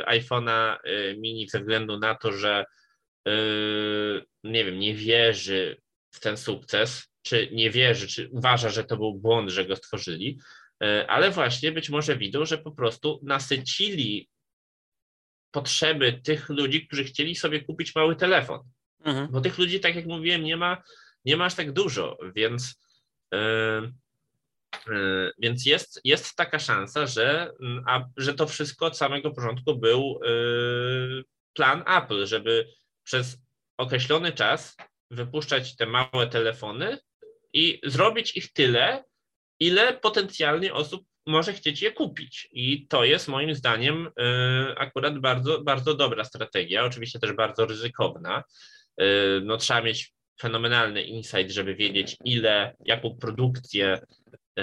iPhone'a mini ze względu na to, że nie wiem, nie wierzy w ten sukces, czy nie wierzy, czy uważa, że to był błąd, że go stworzyli, ale właśnie być może widzą, że po prostu nasycili potrzeby tych ludzi, którzy chcieli sobie kupić mały telefon. Mhm. Bo tych ludzi, tak jak mówiłem, nie ma, nie ma aż tak dużo, więc, yy, yy, więc jest, jest taka szansa, że, a, że to wszystko od samego początku był yy, plan Apple, żeby przez określony czas wypuszczać te małe telefony i zrobić ich tyle, ile potencjalnie osób może chcieć je kupić. I to jest moim zdaniem y, akurat bardzo, bardzo dobra strategia, oczywiście też bardzo ryzykowna. Y, no, trzeba mieć fenomenalny insight, żeby wiedzieć, ile, jaką produkcję y,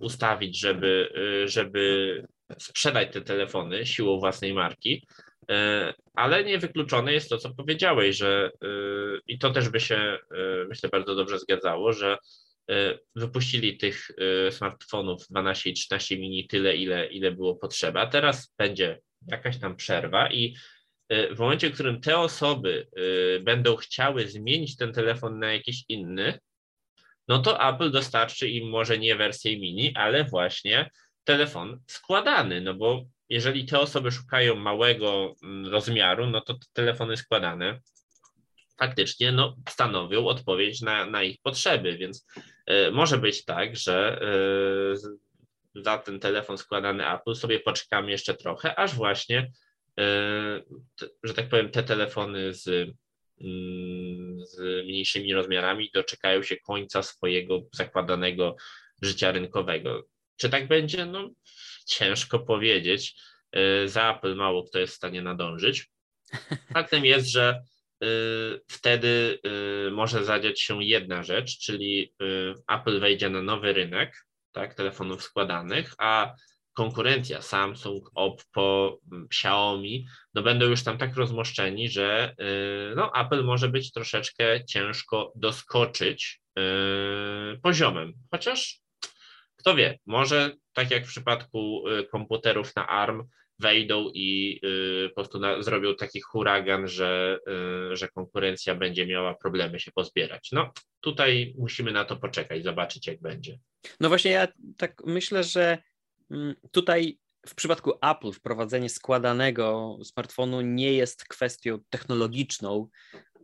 ustawić, żeby, żeby sprzedać te telefony siłą własnej marki. Ale niewykluczone jest to, co powiedziałeś, że i to też by się, myślę, bardzo dobrze zgadzało, że E, wypuścili tych e, smartfonów 12 i 13 mini tyle, ile, ile było potrzeba. Teraz będzie jakaś tam przerwa i e, w momencie, w którym te osoby będą chciały zmienić ten telefon na jakiś inny, no to Apple dostarczy im może nie wersję mini, ale właśnie telefon składany, no bo jeżeli te osoby szukają małego mm, rozmiaru, no to te telefony składane faktycznie no, stanowią odpowiedź na, na ich potrzeby, więc y, może być tak, że y, za ten telefon składany Apple sobie poczekamy jeszcze trochę, aż właśnie, y, t, że tak powiem, te telefony z, mm, z mniejszymi rozmiarami doczekają się końca swojego zakładanego życia rynkowego. Czy tak będzie? No, ciężko powiedzieć. Y, za Apple mało kto jest w stanie nadążyć. Faktem jest, że y, wtedy y, może zadziać się jedna rzecz, czyli Apple wejdzie na nowy rynek tak, telefonów składanych, a konkurencja Samsung, Oppo, Xiaomi, no będą już tam tak rozmoszczeni, że no, Apple może być troszeczkę ciężko doskoczyć poziomem. Chociaż kto wie, może tak jak w przypadku komputerów na ARM, wejdą i y, po prostu na, zrobią taki huragan, że, y, że konkurencja będzie miała problemy się pozbierać. No tutaj musimy na to poczekać, zobaczyć jak będzie. No właśnie ja tak myślę, że mm, tutaj w przypadku Apple wprowadzenie składanego smartfonu nie jest kwestią technologiczną,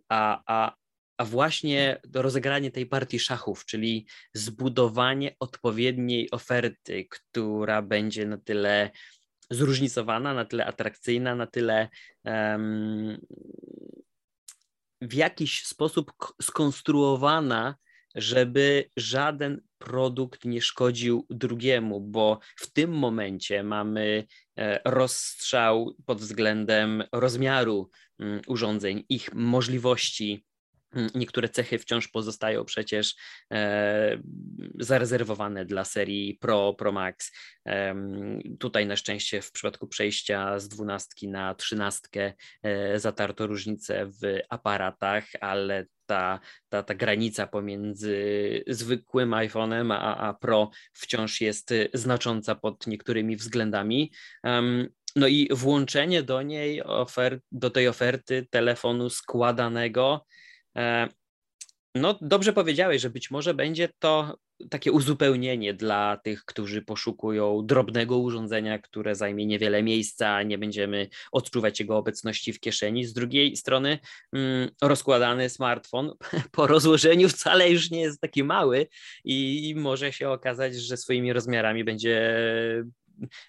a, a, a właśnie rozegranie tej partii szachów, czyli zbudowanie odpowiedniej oferty, która będzie na tyle zróżnicowana, na tyle atrakcyjna, na tyle um, w jakiś sposób skonstruowana, żeby żaden produkt nie szkodził drugiemu, bo w tym momencie mamy e, rozstrzał pod względem rozmiaru mm, urządzeń, ich możliwości, niektóre cechy wciąż pozostają przecież e, zarezerwowane dla serii Pro, Pro Max. Tutaj na szczęście w przypadku przejścia z dwunastki na trzynastkę e, zatarto różnice w aparatach, ale ta, ta, ta granica pomiędzy zwykłym iPhone'em a, a Pro wciąż jest znacząca pod niektórymi względami. No i włączenie do niej ofert, do tej oferty telefonu składanego no, dobrze powiedziałeś, że być może będzie to takie uzupełnienie dla tych, którzy poszukują drobnego urządzenia, które zajmie niewiele miejsca, nie będziemy odczuwać jego obecności w kieszeni. Z drugiej strony, mm, rozkładany smartfon po rozłożeniu wcale już nie jest taki mały i może się okazać, że swoimi rozmiarami będzie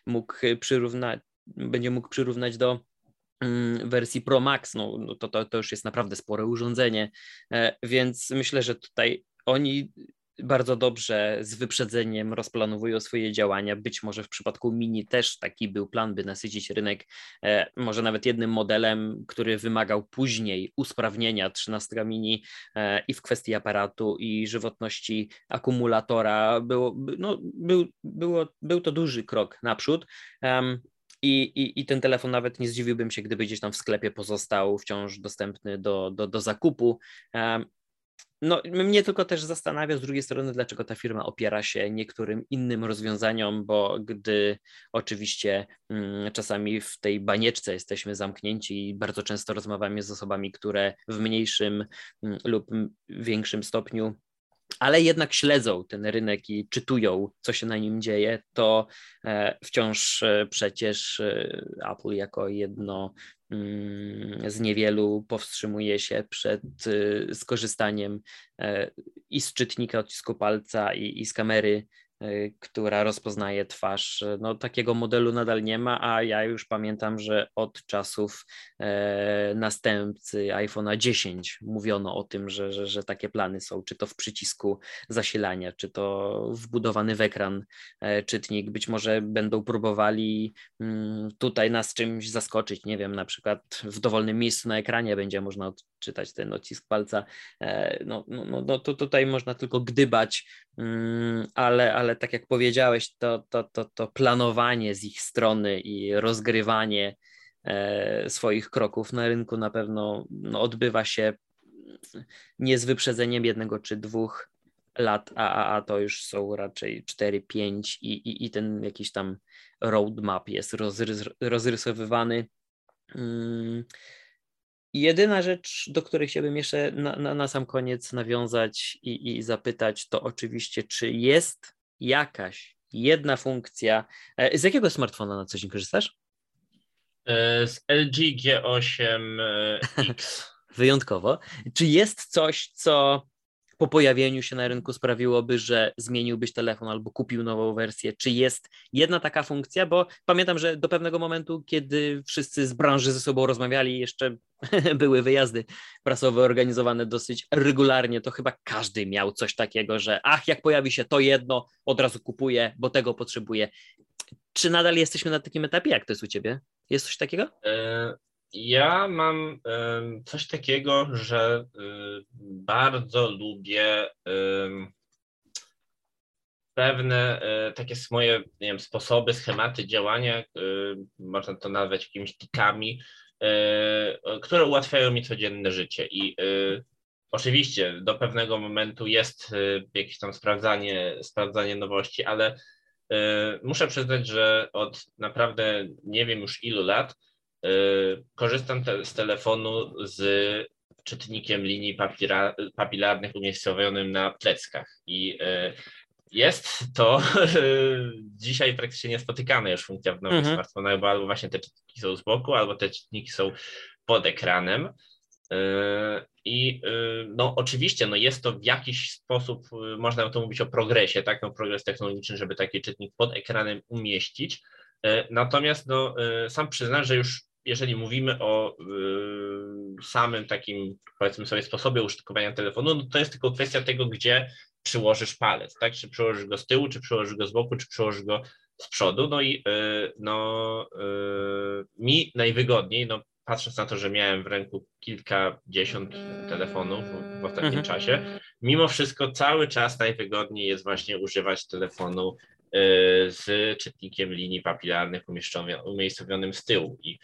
mógł przyrównać, będzie mógł przyrównać do wersji Pro Max, no, no to, to, to już jest naprawdę spore urządzenie, e, więc myślę, że tutaj oni bardzo dobrze z wyprzedzeniem rozplanowują swoje działania. Być może w przypadku Mini też taki był plan, by nasycić rynek e, może nawet jednym modelem, który wymagał później usprawnienia 13 Mini e, i w kwestii aparatu i żywotności akumulatora. Było, no, był, było, był to duży krok naprzód. I, i, I ten telefon nawet nie zdziwiłbym się, gdyby gdzieś tam w sklepie pozostał wciąż dostępny do, do, do zakupu. No, mnie tylko też zastanawia z drugiej strony, dlaczego ta firma opiera się niektórym innym rozwiązaniom, bo gdy oczywiście mm, czasami w tej banieczce jesteśmy zamknięci i bardzo często rozmawiamy z osobami, które w mniejszym mm, lub większym stopniu ale jednak śledzą ten rynek i czytują, co się na nim dzieje, to e, wciąż e, przecież e, Apple jako jedno mm, z niewielu powstrzymuje się przed skorzystaniem i z czytnika odcisku palca, i, i z kamery która rozpoznaje twarz. No, takiego modelu nadal nie ma, a ja już pamiętam, że od czasów e, następcy iPhone'a 10 mówiono o tym, że, że, że takie plany są, czy to w przycisku zasilania, czy to wbudowany w ekran e, czytnik. Być może będą próbowali mm, tutaj nas czymś zaskoczyć, nie wiem, na przykład w dowolnym miejscu na ekranie będzie można odczytać ten odcisk palca. E, no, no, no, no to tutaj można tylko gdybać, mm, ale, ale ale tak jak powiedziałeś, to, to, to, to planowanie z ich strony i rozgrywanie e, swoich kroków na rynku na pewno no, odbywa się nie z wyprzedzeniem jednego czy dwóch lat, a, a, a to już są raczej 4-5 i, i, i ten jakiś tam roadmap jest rozrys rozrysowywany. Hmm. Jedyna rzecz, do której chciałbym jeszcze na, na, na sam koniec nawiązać i, i zapytać, to oczywiście, czy jest jakaś jedna funkcja. E, z jakiego smartfona na co dzień korzystasz? E, z LG G8X. Wyjątkowo. Czy jest coś, co po pojawieniu się na rynku sprawiłoby, że zmieniłbyś telefon albo kupił nową wersję? Czy jest jedna taka funkcja? Bo pamiętam, że do pewnego momentu, kiedy wszyscy z branży ze sobą rozmawiali, jeszcze były wyjazdy prasowe organizowane dosyć regularnie, to chyba każdy miał coś takiego, że ach, jak pojawi się to jedno, od razu kupuję, bo tego potrzebuję. Czy nadal jesteśmy na takim etapie? Jak to jest u ciebie? Jest coś takiego? E, ja mam coś takiego, że y, bardzo lubię pewne e, takie moje nie wiem, sposoby, schematy działania, y, można to nazwać jakimiś tikami, e, które ułatwiają mi codzienne życie. I oczywiście do pewnego momentu jest jakieś tam sprawdzanie, sprawdzanie nowości, ale muszę przyznać, że od naprawdę nie wiem już ilu lat korzystam te, z telefonu z czytnikiem linii papira, papilarnych umiejscowionym na pleckach i y, jest to dzisiaj praktycznie niespotykane już funkcja w nowych mhm. smartfonach, bo albo właśnie te czytniki są z boku, albo te czytniki są pod ekranem. I no oczywiście no jest to w jakiś sposób, można to mówić o progresie, tak, no progres technologiczny, żeby taki czytnik pod ekranem umieścić. Natomiast no, sam przyznam, że już jeżeli mówimy o y, samym takim, powiedzmy sobie, sposobie użytkowania telefonu, no to jest tylko kwestia tego, gdzie przyłożysz palec, tak? Czy przyłożysz go z tyłu, czy przyłożysz go z boku, czy przyłożysz go z przodu. No i y, no, y, mi najwygodniej, no patrząc na to, że miałem w ręku kilkadziesiąt telefonów w, w ostatnim mhm. czasie, mimo wszystko cały czas najwygodniej jest właśnie używać telefonu z czytnikiem linii papilarnych umiejscowionym z tyłu. I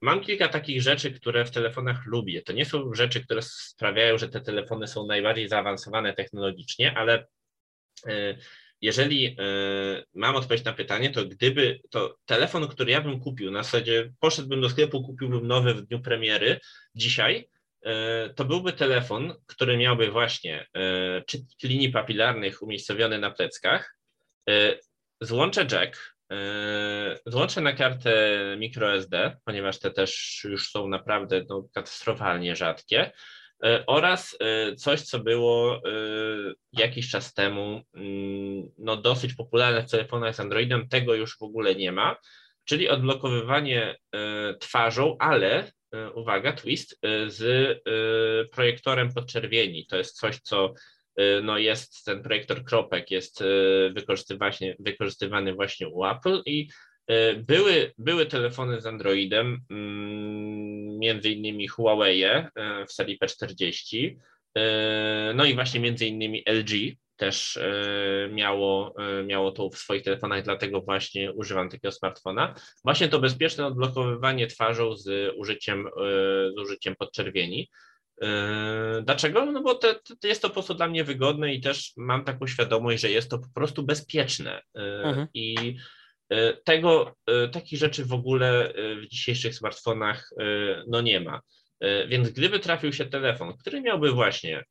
mam kilka takich rzeczy, które w telefonach lubię. To nie są rzeczy, które sprawiają, że te telefony są najbardziej zaawansowane technologicznie, ale e, jeżeli e, mam odpowiedź na pytanie, to gdyby to telefon, który ja bym kupił, na zasadzie poszedłbym do sklepu, kupiłbym nowy w dniu premiery dzisiaj, to byłby telefon, który miałby właśnie czytnik linii papilarnych umiejscowiony na pleckach, złącze jack, złączę na kartę microSD, ponieważ te też już są naprawdę no, katastrofalnie rzadkie. Yy, oraz yy, coś, co było jakiś czas temu no, dosyć popularne w telefonach z Androidem, tego już w ogóle nie ma, czyli odblokowywanie twarzą, ale uwaga, twist, z projektorem podczerwieni. To jest coś, co no jest ten projektor kropek, jest y, wykorzystywany, wykorzystywany właśnie u Apple i y, były, były telefony z Androidem, mm, między innymi Huawei w serii P40, no i właśnie między innymi LG też miało, miało to w swoich telefonach, dlatego właśnie używam takiego smartfona. Właśnie to bezpieczne odblokowywanie twarzą z użyciem, z użyciem podczerwieni. Yy, dlaczego? No bo te, te jest to po prostu dla mnie wygodne i też mam taką świadomość, że jest to po prostu bezpieczne. Yy, mhm. I yy, tego, takich rzeczy w ogóle w dzisiejszych smartfonach no nie ma. Więc gdyby trafił się telefon, który miałby właśnie,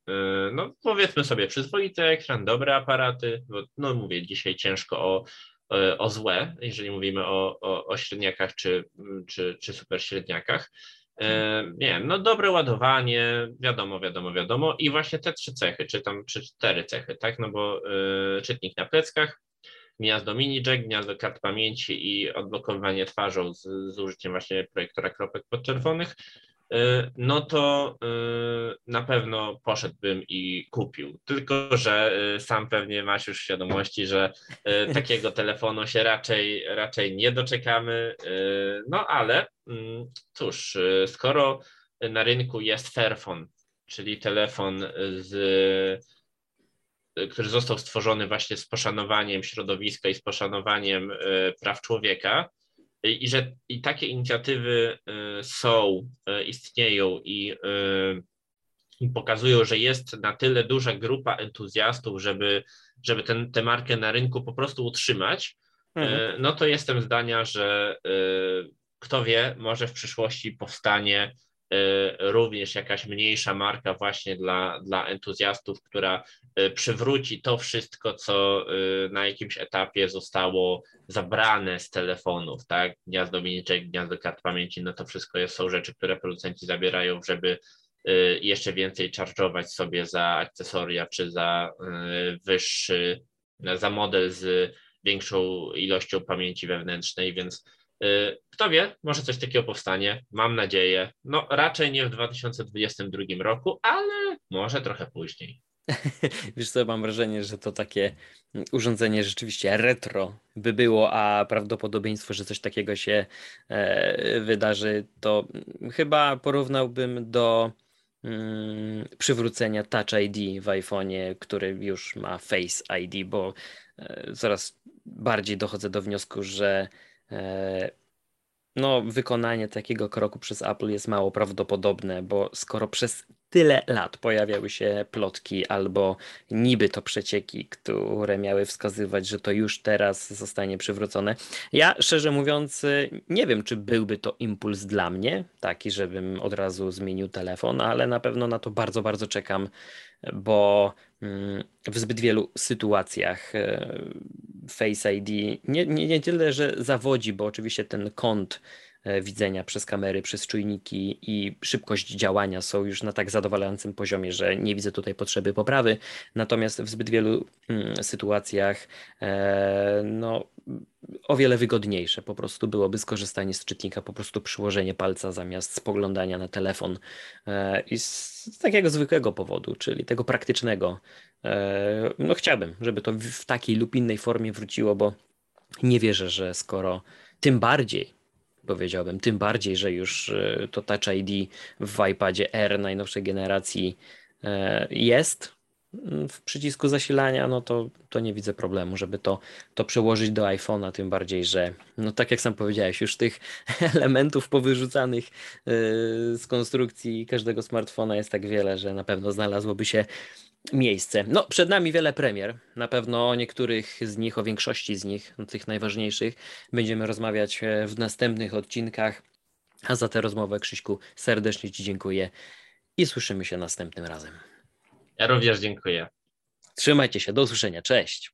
no powiedzmy sobie, przyzwoity ekran, dobre aparaty, bo no mówię dzisiaj ciężko o, o złe, jeżeli mówimy o, o, o średniakach czy, czy, czy super średniakach, E, nie wiem, no dobre ładowanie, wiadomo, wiadomo, wiadomo. I właśnie te trzy cechy, czy tam czy cztery cechy, tak, no bo y, czytnik na pleckach, gniazdo mini jack, gniazdo kart pamięci i odblokowywanie twarzą z, z użyciem właśnie projektora kropek podczerwonych, no to y, na pewno poszedłbym i kupił. Tylko, że y, sam pewnie masz już świadomości, że takiego telefonu się raczej, raczej nie doczekamy. No ale mm, cóż, skoro na rynku jest Fairphone, czyli telefon z który został stworzony właśnie z poszanowaniem środowiska i z poszanowaniem praw człowieka, i że i takie inicjatywy y, są, y, istnieją i, y, i pokazują, że jest na tyle duża grupa entuzjastów, żeby, żeby ten, tę markę na rynku po prostu utrzymać, mhm. no to jestem zdania, że kto wie, może w przyszłości powstanie również jakaś mniejsza marka właśnie dla, dla entuzjastów, która przywróci to wszystko, co na jakimś etapie zostało zabrane z telefonów, tak? Gniazdo miniczek, gniazdo kart pamięci, no to wszystko jest, są rzeczy, które producenci zabierają, żeby y, jeszcze więcej charge'ować sobie za akcesoria czy za y, wyższy, za model z większą ilością pamięci wewnętrznej, więc y, kto wie, może coś takiego powstanie. Mam nadzieję. No, raczej nie w 2022 roku, ale może trochę później. Wiesz co, mam wrażenie, że to takie urządzenie rzeczywiście retro by było, a prawdopodobieństwo, że coś takiego się e, wydarzy, to chyba porównałbym do mm, przywrócenia Touch ID w iPhone'ie, który już ma Face ID, bo e, coraz bardziej dochodzę do wniosku, że no, wykonanie takiego kroku przez Apple jest mało prawdopodobne, bo skoro przez tyle lat pojawiały się plotki albo niby to przecieki, które miały wskazywać, że to już teraz zostanie przywrócone. Ja szczerze mówiąc, nie wiem, czy byłby to impuls dla mnie, taki, żebym od razu zmienił telefon, ale na pewno na to bardzo, bardzo czekam, bo mm, w zbyt wielu sytuacjach e, Face ID nie, nie, nie tyle, że zawodzi, bo oczywiście ten kąt widzenia przez kamery, przez czujniki i szybkość działania są już na tak zadowalającym poziomie, że nie widzę tutaj potrzeby poprawy. Natomiast w zbyt wielu mm, sytuacjach e, no, o wiele wygodniejsze po prostu byłoby skorzystanie z czytnika, po prostu przyłożenie palca zamiast spoglądania na telefon e, i z takiego zwykłego powodu, czyli tego praktycznego. No chciałbym, żeby to w takiej lub innej formie wróciło, bo nie wierzę, że skoro tym bardziej powiedziałbym. Tym bardziej, że już e, to Touch ID w iPadzie R najnowszej generacji e, jest mm, w przycisku zasilania, no to, to nie widzę problemu, żeby to, to przełożyć do iPhone'a, tym bardziej, że no tak jak sam powiedziałeś, już tych elementów powyrzucanych e, z konstrukcji każdego smartfona jest tak wiele, że na pewno znalazłoby się miejsce. No, przed nami wiele premier. Na pewno o niektórych z nich, o większości z nich, no, tych najważniejszych, będziemy rozmawiać e, w następnych odcinkach. A za tę rozmowę, Krzyśku, serdecznie Ci dziękuję i słyszymy się następnym razem. Ja również dziękuję. Trzymajcie się, do usłyszenia, cześć.